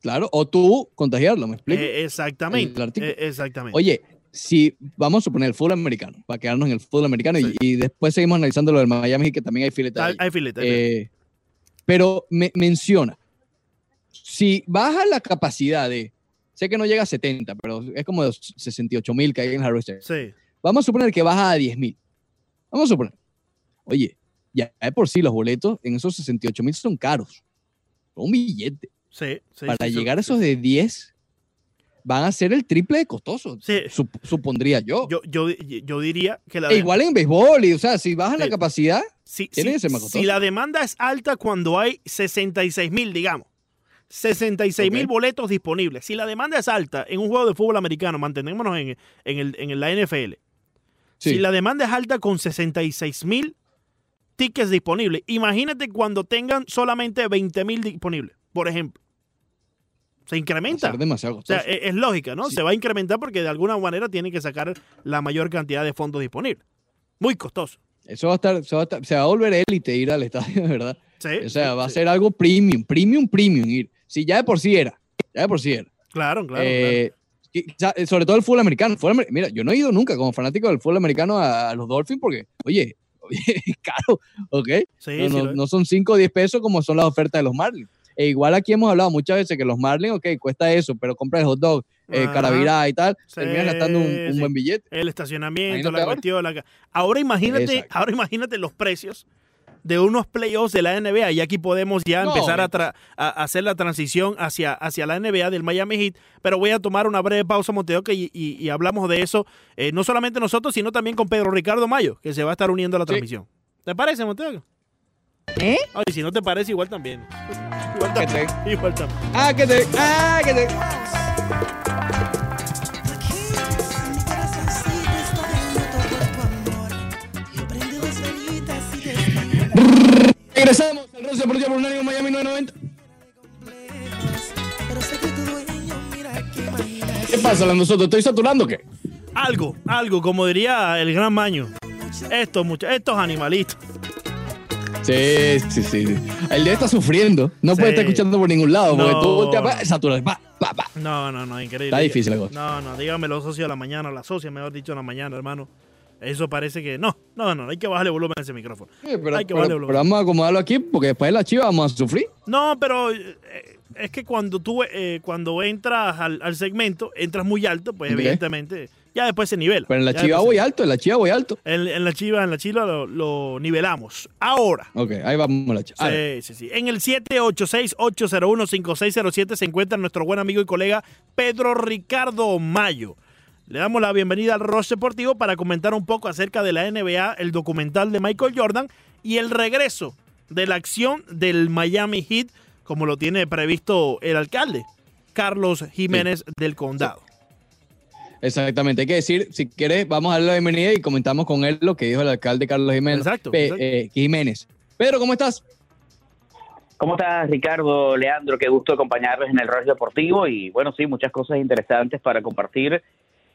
Claro, o tú contagiarlo, ¿me explico? Eh, exactamente. El artículo. eh, exactamente. Oye, si vamos a suponer el fútbol americano, para quedarnos en el fútbol americano y- y, después seguimos analizando lo del Miami que también hay fileta. hay, hay filete, filete. Eh, pero me menciona, si baja la capacidad de, sé que no llega a 70, pero es como de 68 mil que hay en Harvest Air. Sí. Vamos a suponer que baja a 10 mil. Vamos a suponer. Oye, ya de por sí los boletos en esos 68 mil son caros. Son un billete. Sí, sí, Para sí, llegar a sí. esos de 10, van a ser el triple de costosos. Sí. sup- supondría yo. Yo, yo, yo diría que la, E igual en béisbol, y, o sea, si bajan la capacidad, si, tiene si- que ser más si costoso. la demanda es alta cuando hay 66 mil, digamos, 66 mil boletos disponibles. Si la demanda es alta en un juego de fútbol americano, mantenémonos en, en, el, en la NFL. Si la demanda es alta con 66 mil tickets disponibles, imagínate cuando tengan solamente 20 mil disponibles, por ejemplo. Se incrementa. demasiado O sea, costoso. es, es lógica, ¿no? Sí. Se va a incrementar porque de alguna manera tiene que sacar la mayor cantidad de fondos disponibles. Muy costoso. eso va a estar, eso va a estar- se va a volver élite ir al estadio, de <laughs> verdad. Sí, O sea, sí, va a ser algo premium, premium, premium ir. Si ya de por sí era, ya de por sí era. Claro, claro. Eh, y, sea, sobre todo el fútbol americano. Fútbol mira, yo no he ido nunca como fanático del fútbol americano a, a los Dolphins porque, oye, <laughs> oye, es caro, ¿ok? claro. Sí, no, sí, no- lo es. no son 5 o 10 pesos como son las ofertas de los Marlins. E igual aquí hemos hablado muchas veces que los Marlins, ok, cuesta eso, pero compra el hot dog, eh, caravirá y tal, Sí, terminas gastando un, un sí. buen billete. El estacionamiento, la cuestión. la Ahora imagínate, Exacto. ahora imagínate los precios de unos playoffs de la NBA. Y aquí podemos ya No, empezar a, tra- a- a hacer la transición hacia, hacia la NBA del Miami Heat. Pero voy a tomar una breve pausa, Monteo, que y, y- y hablamos de eso, eh, no solamente nosotros, sino también con Pedro Ricardo Mayo, que se va a estar uniendo a la Sí. transmisión. ¿Te parece, Monteo? ¿Eh? Ay, si no te parece, igual también. Igual también. te- <laughs> Igual también. Ah, que te, ah, que te. Regresamos al Rocio Deportivo por Unánimo Miami 990. ¿Qué pasa, nosotros? ¿Estoy saturando o qué? Algo, algo, como diría el gran Maño. Estos, mucha- estos animalitos. Sí, sí, sí. El día está sufriendo. No puede estar escuchando por ningún lado porque No. tú volteas, pa, saturas, pa, pa, pa. No, no, no, increíble. Está difícil la cosa. No, no, dígame los socios a la mañana, la socia, mejor dicho, a la mañana, hermano. Eso parece que. No, no, no, hay que bajarle volumen a ese micrófono. Sí, pero, Hay que pero- bajarle volumen. pero vamos a acomodarlo aquí porque después de la chiva vamos a sufrir. No, pero eh, es que cuando tú eh, cuando entras al, al segmento, entras muy alto, pues evidentemente ya después se nivela. Pero en la chiva voy se- alto, en la chiva voy alto. En, en la chiva, en la chiva lo, lo nivelamos. Ahora. Ok, ahí vamos a la chiva. Sí, sí, sí. En el 786-801-5607 se encuentra nuestro buen amigo y colega Pedro Ricardo Mayo. Le damos la bienvenida al Ross Deportivo para comentar un poco acerca de la NBA, el documental de Michael Jordan y el regreso de la acción del Miami Heat, como lo tiene previsto el alcalde, Carlos Jiménez del Condado. Exactamente, hay que decir, si quieres, vamos a darle la bienvenida y comentamos con él lo que dijo el alcalde Carlos Jiménez. Exacto, Pe- exacto. eh, Jiménez. Pedro, ¿cómo estás? ¿Cómo estás, Ricardo, Leandro? Qué gusto acompañarles en el Rush Deportivo y bueno, sí, muchas cosas interesantes para compartir.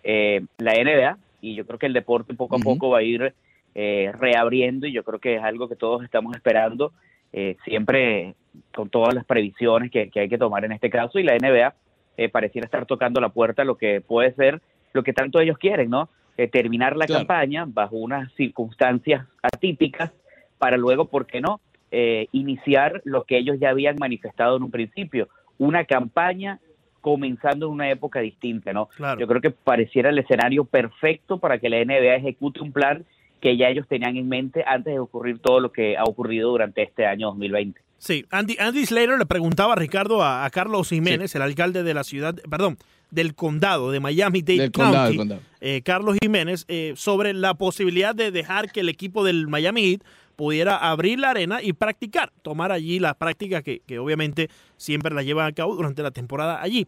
Eh, la NBA y yo creo que el deporte poco a poco va a ir eh, reabriendo y yo creo que es algo que todos estamos esperando, eh, siempre con todas las previsiones que, que hay que tomar en este caso y la NBA eh, pareciera estar tocando la puerta a lo que puede ser lo que tanto ellos quieren, ¿no? Eh, terminar la Claro. campaña bajo unas circunstancias atípicas para luego, ¿por qué no? eh, iniciar lo que ellos ya habían manifestado en un principio, una campaña comenzando en una época distinta, ¿no? Claro. Yo creo que pareciera el escenario perfecto para que la NBA ejecute un plan que ya ellos tenían en mente antes de ocurrir todo lo que ha ocurrido durante este año 2020. Sí, Andy, Andy Slater le preguntaba a Ricardo, a, a Carlos Jiménez, el alcalde de la ciudad, perdón, del condado de Miami-Dade Del condado, County, del condado. eh, Carlos Jiménez, eh, sobre la posibilidad de dejar que el equipo del Miami Heat pudiera abrir la arena y practicar, tomar allí las prácticas que, que obviamente siempre las llevan a cabo durante la temporada allí.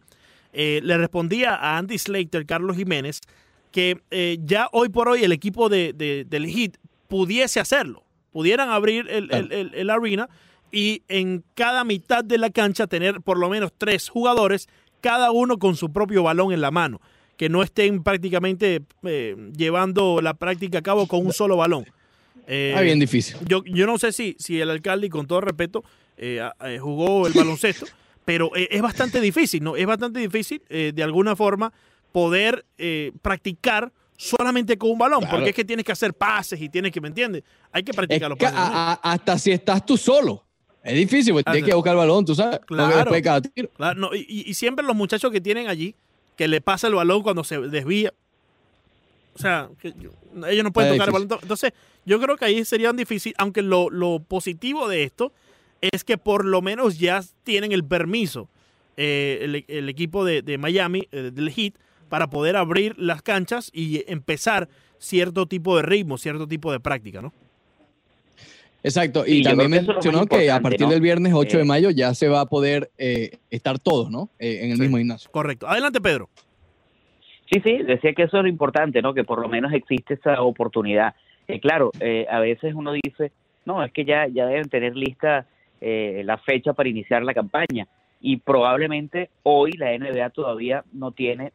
Eh, le respondía a Andy Slater, Carlos Jiménez, que ya hoy por hoy el equipo de, de- del Heat pudiese hacerlo, pudieran abrir el, el- el- el arena y en cada mitad de la cancha tener por lo menos tres jugadores, cada uno con su propio balón en la mano, que no estén prácticamente eh, llevando la práctica a cabo con un solo balón. Eh, Ah, bien difícil. yo, yo no sé si, si el alcalde, y con todo respeto, eh, eh, jugó el baloncesto, <laughs> pero es bastante difícil, ¿no? Es bastante difícil, eh, de alguna forma, poder eh, practicar solamente con un balón, Claro. porque es que tienes que hacer pases y tienes que, ¿me entiendes? Hay que Es practicar los pases. a- a- hasta si estás tú solo. Es difícil, porque tienes que buscar el balón, tú sabes. Claro. cada tiro. Claro, no, y, y- siempre los muchachos que tienen allí, que le pasa el balón cuando se desvía. O sea, que yo- ellos no pueden Es tocar el balón. Entonces, yo creo que ahí sería difícil, aunque lo, lo positivo de esto es que por lo menos ya tienen el permiso eh, el, el equipo de, de Miami, eh, del Heat, para poder abrir las canchas y empezar cierto tipo de ritmo, cierto tipo de práctica, ¿no? Exacto, y también que mencionó que a partir ¿no? del viernes 8 de Eh, mayo ya se va a poder eh, estar todos, ¿no? Eh, en el Sí. mismo gimnasio. Correcto. Adelante, Pedro. Sí, sí, decía que eso es lo importante, ¿no? Que por lo menos existe esa oportunidad. Eh, claro, eh, a veces uno dice, no, es que ya, ya deben tener lista eh, la fecha para iniciar la campaña. Y probablemente hoy la NBA todavía no tiene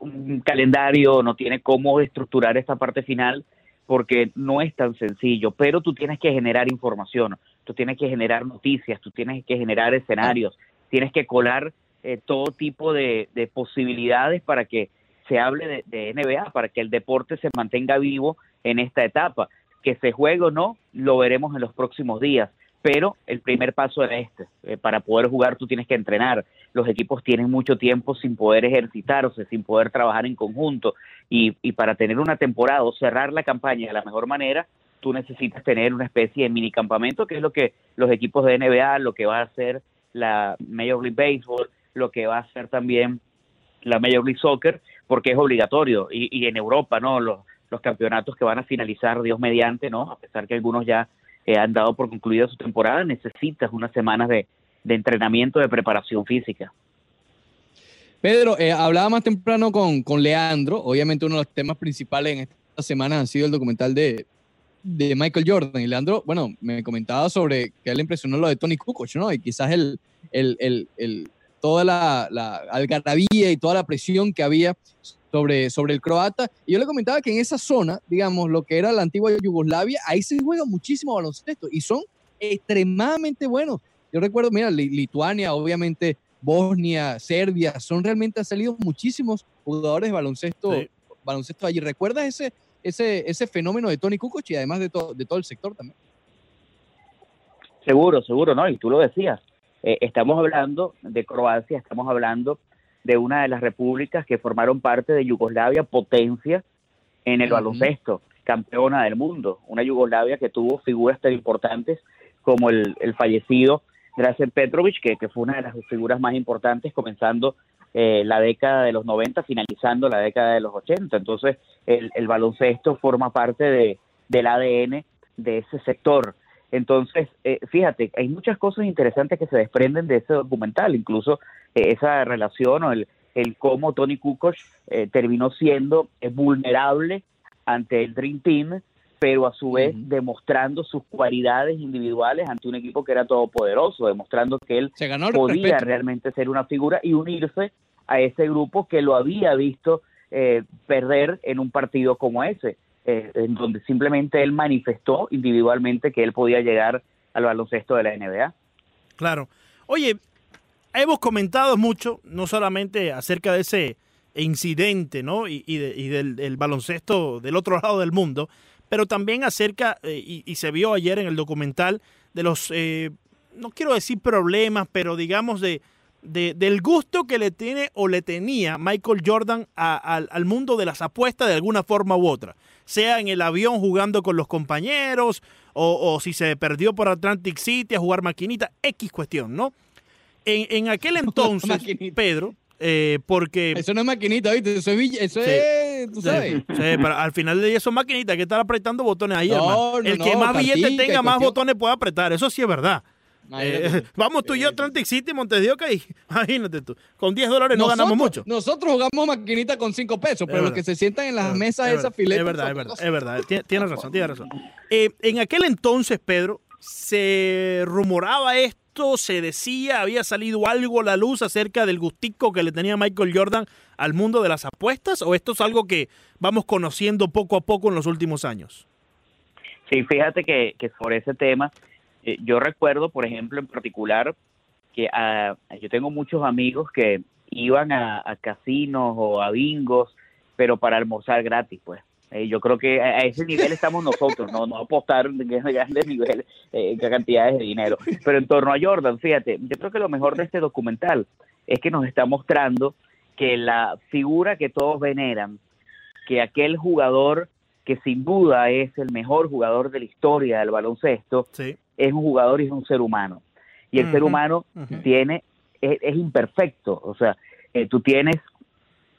un calendario, no tiene cómo estructurar esta parte final, porque no es tan sencillo. Pero tú tienes que generar información, tú tienes que generar noticias, tú tienes que generar escenarios, tienes que colar eh, todo tipo de, de posibilidades para que se hable de, de NBA, para que el deporte se mantenga vivo en esta etapa. Que se juegue o no, lo veremos en los próximos días. Pero el primer paso era este. Eh, para poder jugar tú tienes que entrenar. Los equipos tienen mucho tiempo sin poder ejercitarse, sin poder trabajar en conjunto. Y, y para tener una temporada o cerrar la campaña de la mejor manera, tú necesitas tener una especie de mini campamento, que es lo que los equipos de NBA, lo que va a hacer la Major League Baseball, lo que va a hacer también la Major League Soccer, porque es obligatorio. Y, y en Europa, ¿no? Los, los campeonatos que van a finalizar, Dios mediante, ¿no? A pesar que algunos ya eh, han dado por concluida su temporada, necesitas unas semanas de, de entrenamiento, de preparación física. Pedro, eh, hablaba más temprano con, con Leandro. Obviamente uno de los temas principales en esta semana ha sido el documental de, de Michael Jordan. Y Leandro, bueno, me comentaba sobre que él impresionó lo de Tony Kukoc, ¿no? Y quizás el, el, el, el- toda la algarabía y toda la presión que había sobre, sobre el croata. Y yo le comentaba que en esa zona, digamos, lo que era la antigua Yugoslavia, ahí se juega muchísimo baloncesto y son extremadamente buenos. Yo recuerdo, mira, Li- Lituania, obviamente Bosnia, Serbia, son realmente han salido muchísimos jugadores de baloncesto, Sí. baloncesto allí. ¿Recuerdas ese, ese, ese fenómeno de Tony Kukoc y además de, to- de todo el sector también? Seguro, seguro, ¿no? Y tú lo decías. Eh, estamos hablando de Croacia, estamos hablando de una de las repúblicas que formaron parte de Yugoslavia, potencia en el baloncesto, campeona del mundo. Una Yugoslavia que tuvo figuras tan importantes como el, el fallecido Drazen Petrovic, que, que fue una de las figuras más importantes, comenzando eh, la década de los 90, finalizando la década de los 80. Entonces, el, el baloncesto forma parte de, del ADN de ese sector. Entonces, eh, fíjate, hay muchas cosas interesantes que se desprenden de ese documental, incluso eh, esa relación o el, el cómo Tony Kukoc eh, terminó siendo eh, vulnerable ante el Dream Team, pero a su vez demostrando sus cualidades individuales ante un equipo que era todopoderoso, demostrando que él Se ganó el podía respeto. realmente ser una figura y unirse a ese grupo que lo había visto eh, perder en un partido como ese, eh, en donde simplemente él manifestó individualmente que él podía llegar al baloncesto de la NBA. Claro. Oye, hemos comentado mucho, no solamente acerca de ese incidente, ¿no? Y, de- y del, del baloncesto del otro lado del mundo, pero también acerca, eh, y, y se vio ayer en el documental, de los, eh, no quiero decir problemas, pero digamos de, de- del gusto que le tiene o le tenía Michael Jordan a- al, al mundo de las apuestas de alguna forma u otra, sea en el avión jugando con los compañeros o, o si se perdió por Atlantic City a jugar maquinita, X cuestión, ¿no? En, en aquel <laughs> entonces. Pedro, eh, porque... Eso no es maquinita, ¿viste? Eso es, eso Sí. es tú sabes. sí, pero al final del día son maquinitas, hay que estar apretando botones ahí, No, hermano. no, El que más billetes tenga, más cuestión. botones puede apretar, eso sí es verdad. Eh, tú. <laughs> vamos tú y yo a. Atlantic City, Montes de Oca, y <laughs> imagínate tú. Con 10 dólares no ganamos mucho. Nosotros jugamos maquinita con 5 pesos, pero los que se sientan en las Es mesas verdad, esas filetas. Es verdad, es verdad, es verdad. Tien- Tienes razón, tienes razón. <laughs> Eh, en aquel entonces, Pedro, se rumoraba esto, se decía, había salido algo a la luz acerca del gustico que le tenía Michael Jordan al mundo de las apuestas, o esto es algo que vamos conociendo poco a poco en los últimos años. Sí, fíjate que, que sobre ese tema, eh, yo recuerdo, por ejemplo, en particular, que ah, yo tengo muchos amigos que iban a, a casinos o a bingos, pero para almorzar gratis, pues. Eh, yo creo que a a ese nivel estamos nosotros, no, no apostar en grandes <laughs> niveles, eh, cantidades de dinero. Pero en torno a Jordan, fíjate, yo creo que lo mejor de este documental es que nos está mostrando que la figura que todos veneran, que aquel jugador que sin duda es el mejor jugador de la historia del baloncesto, Sí. Es un jugador y es un ser humano. Y el ser humano tiene, es, es imperfecto. O sea, eh, tú tienes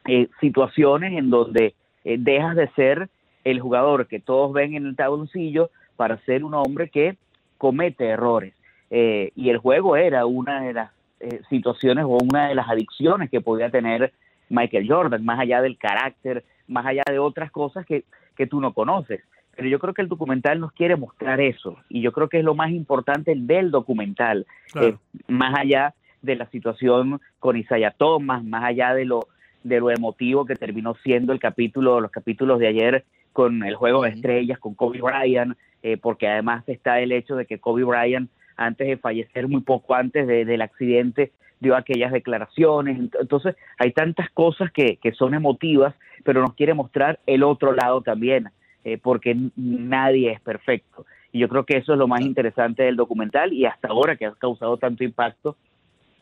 eh, situaciones en donde eh, dejas de ser el jugador que todos ven en el tabloncillo para ser un hombre que comete errores. Eh, y el juego era una de las eh, situaciones o una de las adicciones que podía tener Michael Jordan, más allá del carácter, más allá de otras cosas que, que tú no conoces. Pero yo creo que el documental nos quiere mostrar eso, y yo creo que es lo más importante del documental, Claro. eh, más allá de la situación con Isaiah Thomas, más allá de lo, de lo emotivo que terminó siendo el capítulo, los capítulos de ayer con el juego de estrellas, con Kobe Bryant, eh, porque además está el hecho de que Kobe Bryant, antes de fallecer, muy poco antes de- del accidente, dio aquellas declaraciones. Ent- Entonces, hay tantas cosas que, que son emotivas, pero nos quiere mostrar el otro lado también, eh, porque nadie es perfecto. Y yo creo que eso es lo más interesante del documental y hasta ahora que ha causado tanto impacto,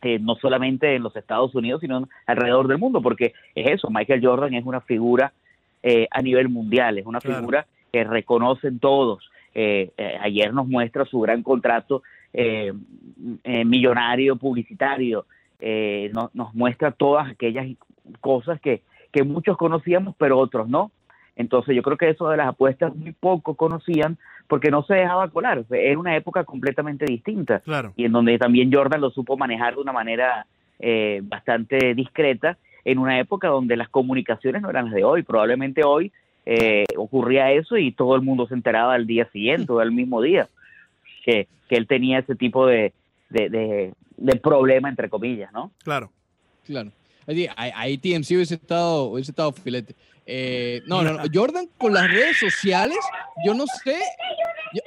eh, no solamente en los Estados Unidos, sino alrededor del mundo, porque es eso, Michael Jordan es una figura eh, a nivel mundial, es una Claro. figura que reconocen todos. Eh, eh, ayer nos muestra su gran contrato millonario publicitario, no- nos muestra todas aquellas cosas que, que muchos conocíamos, pero otros no. Entonces yo creo que eso de las apuestas muy poco conocían porque no se dejaba colar. Era una época completamente distinta Claro. y en donde también Jordan lo supo manejar de una manera eh, bastante discreta en una época donde las comunicaciones no eran las de hoy. Probablemente hoy eh, ocurría eso y todo el mundo se enteraba al día siguiente o al mismo día que, que él tenía ese tipo de, de, de, de problema, entre comillas, ¿no? Claro. Claro. Ahí, ahí- TMC hubiese estado, hubiese estado filete. Eh, no, no, no. Jordan con las redes sociales, yo no sé,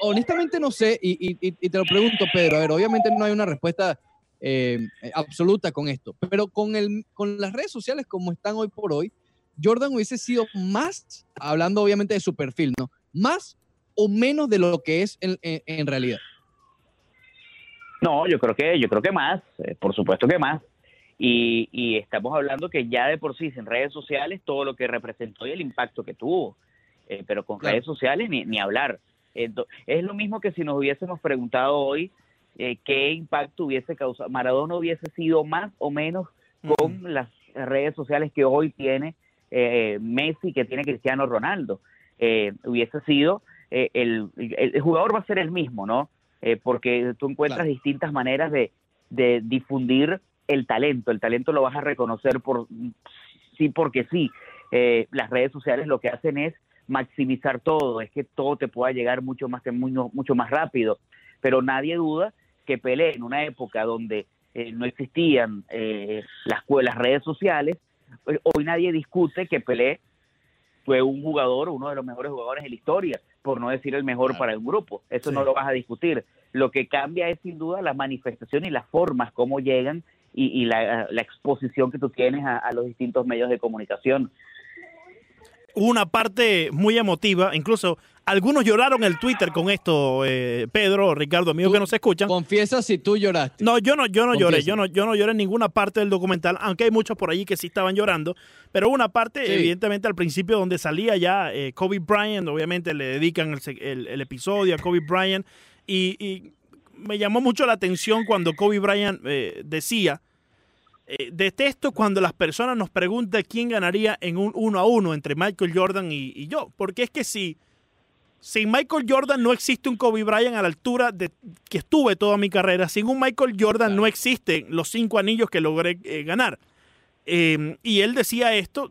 honestamente no sé, y, te lo pregunto, Pedro, a ver, obviamente no hay una respuesta eh, absoluta con esto, pero con, el, con las redes sociales como están hoy por hoy, Jordan hubiese sido más, hablando obviamente de su perfil, ¿no? Más o menos de lo que es en realidad. No, yo creo que, yo creo que más, eh, por supuesto que más. Y, y estamos hablando que ya de por sí en redes sociales todo lo que representó y el impacto que tuvo, Eh, pero con Claro. redes sociales ni, ni hablar. Es lo mismo que si nos hubiésemos preguntado hoy eh, qué impacto hubiese causado, Maradona hubiese sido más o menos con las redes sociales que hoy tiene eh, Messi, que tiene Cristiano Ronaldo. Eh, hubiese sido, eh, el, el- el jugador va a ser el mismo, ¿no? Porque tú encuentras Claro. distintas maneras de, de difundir el talento. El talento lo vas a reconocer por sí porque sí. Eh, las redes sociales lo que hacen es maximizar todo, es que todo te pueda llegar mucho más, mucho, más rápido. Pero nadie duda que Pelé en una época donde eh, no existían eh, las, las redes sociales, eh, hoy nadie discute que Pelé fue un jugador, uno de los mejores jugadores de la historia, por no decir el mejor Claro. para un grupo. Eso Sí. no lo vas a discutir. Lo que cambia es sin duda la manifestación y las formas, cómo llegan y, y la, la exposición que tú tienes a, a los distintos medios de comunicación. una parte muy emotiva, incluso algunos lloraron el Twitter con esto, eh, Pedro, Ricardo, amigos que nos escuchan. Confiesa si tú lloraste. No, yo no, yo no lloré, yo no, yo no lloré en ninguna parte del documental, aunque hay muchos por allí que sí estaban llorando, pero una parte, Sí. evidentemente, al principio donde salía ya eh, Kobe Bryant, obviamente le dedican el, se- el- el episodio a Kobe Bryant, y, y me llamó mucho la atención cuando Kobe Bryant eh, decía, eh, detesto cuando las personas nos preguntan quién ganaría en un uno a uno entre Michael Jordan y, y yo, porque es que si... Sin Michael Jordan no existe un Kobe Bryant a la altura de que estuve toda mi carrera. Sin un Michael Jordan Claro. no existen los cinco anillos que logré eh, ganar. Eh, y él decía esto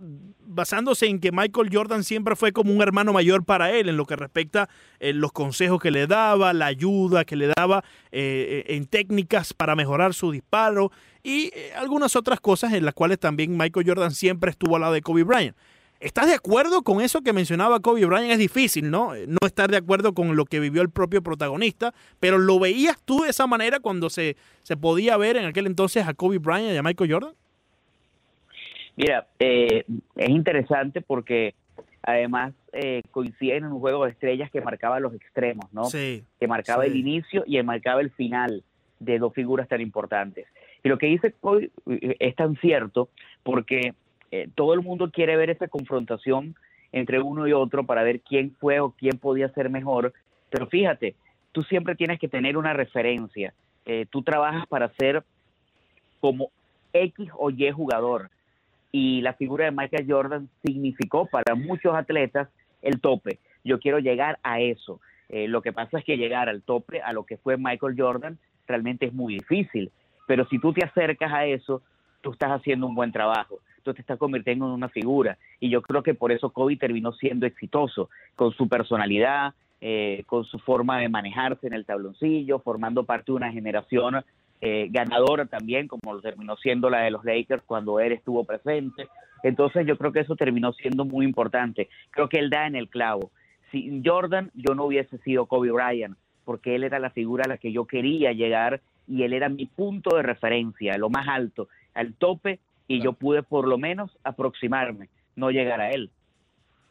basándose en que Michael Jordan siempre fue como un hermano mayor para él en lo que respecta eh, los consejos que le daba, la ayuda que le daba eh, eh, en técnicas para mejorar su disparo y eh, algunas otras cosas en las cuales también Michael Jordan siempre estuvo al lado de Kobe Bryant. ¿Estás de acuerdo con eso que mencionaba Kobe Bryant? Es difícil, ¿no? No estar de acuerdo con lo que vivió el propio protagonista, pero ¿lo veías tú de esa manera cuando se, se podía ver en aquel entonces a Kobe Bryant y a Michael Jordan? Mira, eh, es interesante porque además eh, coinciden en un juego de estrellas que marcaba los extremos, ¿no? Sí. que marcaba Sí. el inicio y marcaba el final de dos figuras tan importantes. Y lo que dice Kobe eh, es tan cierto porque eh, todo el mundo quiere ver esa confrontación entre uno y otro para ver quién fue o quién podía ser mejor, pero fíjate, tú siempre tienes que tener una referencia. Eh, tú trabajas para ser como X o Y jugador. Y la figura de Michael Jordan significó para muchos atletas el tope. Yo quiero llegar a eso. Eh, lo que pasa es que llegar al tope, a lo que fue Michael Jordan, realmente es muy difícil. Pero si tú te acercas a eso, tú estás haciendo un buen trabajo. Tú te estás convirtiendo en una figura. Y yo creo que por eso Kobe terminó siendo exitoso, con su personalidad, eh, con su forma de manejarse en el tabloncillo, formando parte de una generación eh, ganadora también, como lo terminó siendo la de los Lakers cuando él estuvo presente. Entonces yo creo que eso terminó siendo muy importante. Creo que él da en el clavo. Sin Jordan yo no hubiese sido Kobe Bryant, porque él era la figura a la que yo quería llegar y él era mi punto de referencia, lo más alto, al tope, y yo pude por lo menos aproximarme, no llegar a él.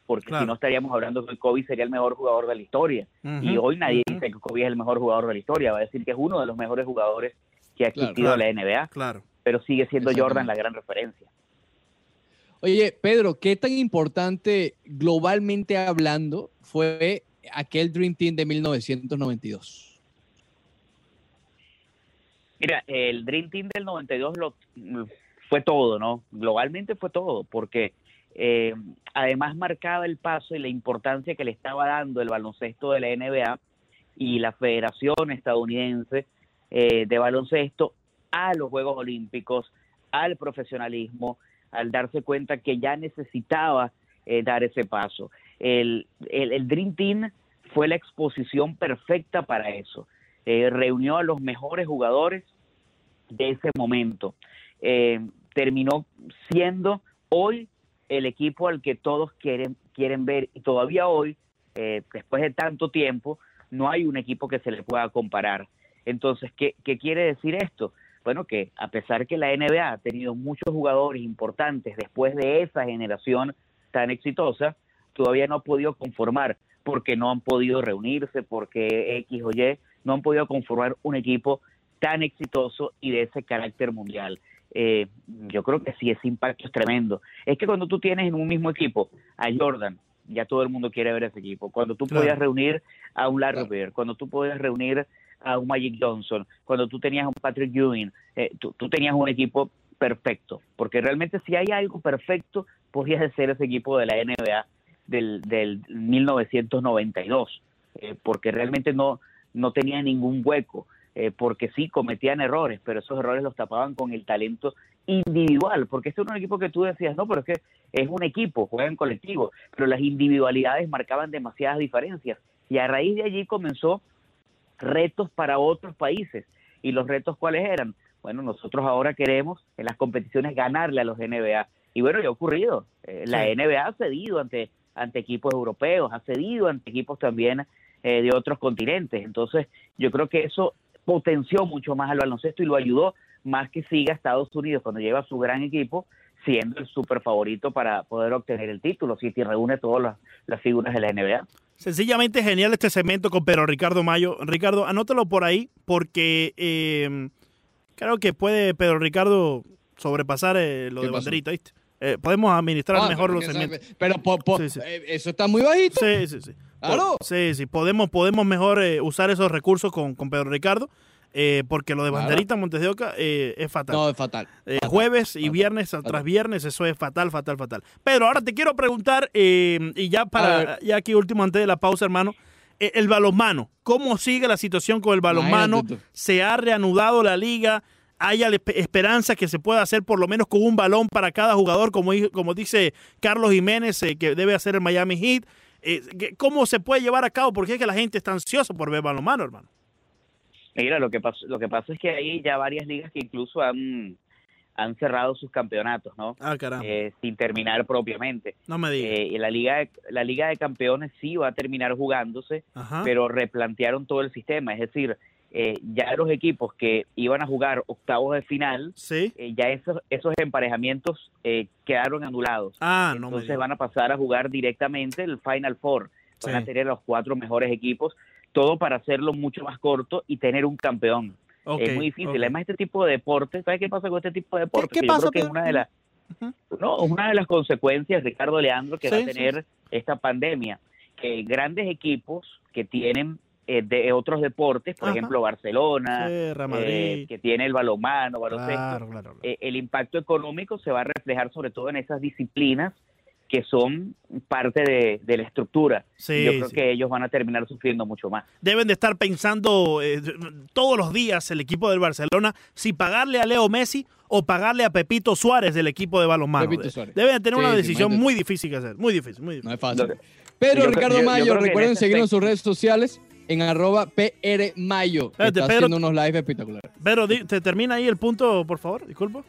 Porque Claro. si no estaríamos hablando que Kobe sería el mejor jugador de la historia. Y hoy nadie dice que Kobe es el mejor jugador de la historia, va a decir que es uno de los mejores jugadores que ha existido claro. la NBA, Claro. pero sigue siendo. Jordan la gran referencia. Oye, Pedro, ¿qué tan importante globalmente hablando fue aquel Dream Team de 1992? Mira, el Dream Team del 92 lo, fue todo, ¿no? Globalmente fue todo, porque eh, además marcaba el paso y la importancia que le estaba dando el baloncesto de la NBA y la Federación Estadounidense eh, de Baloncesto a los Juegos Olímpicos, al profesionalismo, al darse cuenta que ya necesitaba eh, dar ese paso. El, el, Dream Team fue la exposición perfecta para eso. Eh, reunió a los mejores jugadores de ese momento. Eh, terminó siendo hoy el equipo al que todos quieren, quieren ver y todavía hoy, después de tanto tiempo, no hay un equipo que se le pueda comparar. Entonces, ¿qué, ¿qué quiere decir esto? Bueno, que a pesar que la NBA ha tenido muchos jugadores importantes después de esa generación tan exitosa, todavía no ha podido conformar porque no han podido reunirse, porque X o Y no han podido conformar un equipo tan exitoso y de ese carácter mundial. Eh, yo creo que sí, ese impacto es tremendo. Es que cuando tú tienes en un mismo equipo a Jordan, ya todo el mundo quiere ver ese equipo. Cuando tú Claro. podías reunir a un Larry Claro. Bird, cuando tú podías reunir a un Magic Johnson, cuando tú tenías a un Patrick Ewing, eh, tú, tú tenías un equipo perfecto. Porque realmente si hay algo perfecto, podía ser ese equipo de la NBA del, del 1992. eh, porque realmente no, no tenía ningún hueco. eh, porque sí cometían errores, pero esos errores los tapaban con el talento individual, porque este era un equipo que tú decías, no, pero es que es un equipo, juega en colectivo, pero las individualidades marcaban demasiadas diferencias y a raíz de allí comenzó retos para otros países. ¿Y los retos cuáles eran? Bueno, nosotros ahora queremos en las competiciones ganarle a los NBA. Y bueno, ya ha ocurrido. Eh, La. NBA ha cedido ante, ante equipos europeos, ha cedido ante equipos también eh, de otros continentes. Entonces, yo creo que eso potenció mucho más al baloncesto y lo ayudó más que siga Estados Unidos cuando lleva su gran equipo siendo el super favorito para poder obtener el título, si te reúne todas las, las figuras de la NBA. Sencillamente genial este segmento con Pedro Ricardo Mayo. Ricardo, anótalo por ahí porque eh, creo que puede Pedro Ricardo sobrepasar eh, lo ¿Qué de pasó? banderita, ¿viste? Eh, podemos administrar Ah, mejor los segmentos. sabe- Pero po- po- Sí, sí. eh, eso está muy bajito. Sí, sí, sí. Claro. Sí, sí. Podemos, podemos mejor eh, usar esos recursos con, con Pedro Ricardo eh, porque lo de Claro. banderita Montes de Oca eh, es fatal. No, es fatal. Eh, Fatal, jueves y viernes fatal. tras viernes, eso es fatal, fatal, fatal. Pero ahora te quiero preguntar, eh, y ya para, ya aquí último antes de la pausa, hermano, eh, el balonmano, ¿cómo sigue la situación con el balonmano? ¿Se ha reanudado la liga? ¿Hay esperanza que se pueda hacer por lo menos con un balón para cada jugador, como, como dice Carlos Jiménez, que debe hacer el Miami Heat? ¿Cómo se puede llevar a cabo? Porque es que la gente está ansiosa por ver balonmano, hermano. Mira, lo que pasó, lo que pasa es que hay ya varias ligas que incluso han, han cerrado sus campeonatos, ¿no? Ah, caramba. Eh, sin terminar propiamente. no me digas. Eh, y la liga de, la liga de campeones sí va a terminar jugándose, Ajá. pero replantearon todo el sistema, es decir, eh, ya los equipos que iban a jugar octavos de final, Sí. eh, ya esos, esos emparejamientos eh, quedaron anulados. Ah, no me Entonces van a pasar a jugar directamente el Final Four. Van Sí. a tener los cuatro mejores equipos, todo para hacerlo mucho más corto y tener un campeón. Es muy difícil. Además, este tipo de deportes, ¿sabes qué pasa con este tipo de deportes? qué Que yo pasa, creo que es una de las no, una de las consecuencias, Ricardo Leandro, que va a sí, tener esta pandemia, que grandes equipos que tienen eh, de otros deportes, por Ajá. ejemplo Barcelona, eh, que tiene el balonmano, baloncesto, Claro, claro, claro. eh, el impacto económico se va a reflejar sobre todo en esas disciplinas que son parte de, de la estructura. Sí, Yo creo sí. que ellos van a terminar sufriendo mucho más. Deben de estar pensando eh, todos los días el equipo del Barcelona si pagarle a Leo Messi o pagarle a Pepito Suárez del equipo de balonmano. Pepito De- Suárez. Deben de tener Sí, una decisión muy difícil que hacer. Muy difícil, muy difícil. No es fácil. Yo- yo- Ricardo yo- yo Mayo, recuerden seguirnos en sus redes sociales en arroba PR Mayo, que Espérate, está Pedro. haciendo unos live espectaculares. Pero te termina ahí el punto, por favor, disculpa.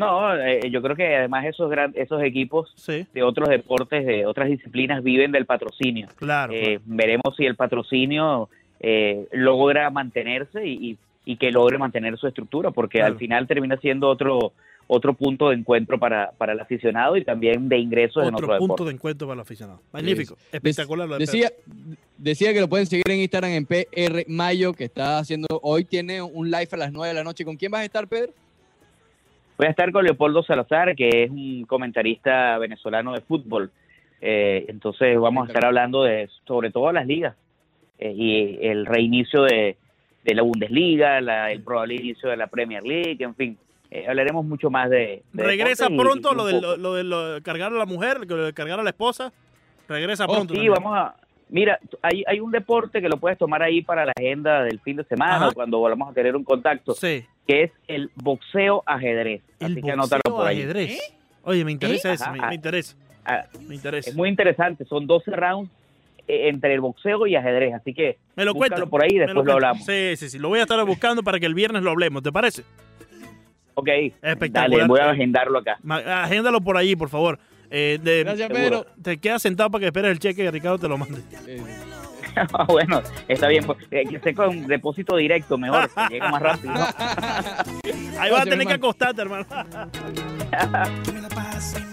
No, eh, yo creo que además esos gran, esos equipos Sí, de otros deportes, de otras disciplinas, viven del patrocinio. claro. Eh, veremos si el patrocinio eh, logra mantenerse y, y- y que logre mantener su estructura, porque Claro. al final termina siendo otro otro punto de encuentro para, para el aficionado y también de ingresos en Otro otro punto deporte. de encuentro para el aficionado. Magnífico, espectacular. lo de Pedro. Decía, decía que lo pueden seguir en Instagram en PR Mayo, que está haciendo, hoy tiene un live a las 9 de la noche. ¿Con quién vas a estar, Pedro? Voy a estar con Leopoldo Salazar, que es un comentarista venezolano de fútbol. Eh, entonces vamos a estar hablando de sobre todo las ligas eh, y el reinicio de, de la Bundesliga, la- el probable inicio de la Premier League, en fin. Eh, hablaremos mucho más de... de Regresa pronto y lo de, lo, lo de lo de cargar a la mujer, lo de cargar a la esposa. Regresa Oh, pronto. sí, también. vamos a... Mira, hay, hay un deporte que lo puedes tomar ahí para la agenda del fin de semana Ajá. cuando volvamos a tener un contacto, Sí. Que es el boxeo ajedrez. El Así que anótalo boxeo por ahí. ajedrez. Oye, me interesa ¿Eh? ese, me, interesa. Ah, Me interesa. Es muy interesante, son 12 rounds eh, entre el boxeo y ajedrez, así que Me lo cuenta. por ahí y después lo, hablamos. Sí, sí, sí. Lo voy a estar buscando para que el viernes lo hablemos. ¿Te parece? Ok, Espectacular. dale, voy a agendarlo acá. Agéndalo por allí, por favor. Eh, de- Gracias. Pedro. Te quedas sentado para que esperes el cheque que Ricardo te lo mande. Eh, <laughs> bueno, está bien, pues, eh, que esté con depósito directo mejor, que llega más rápido. Ahí vas a tener que acostarte, hermano. <laughs>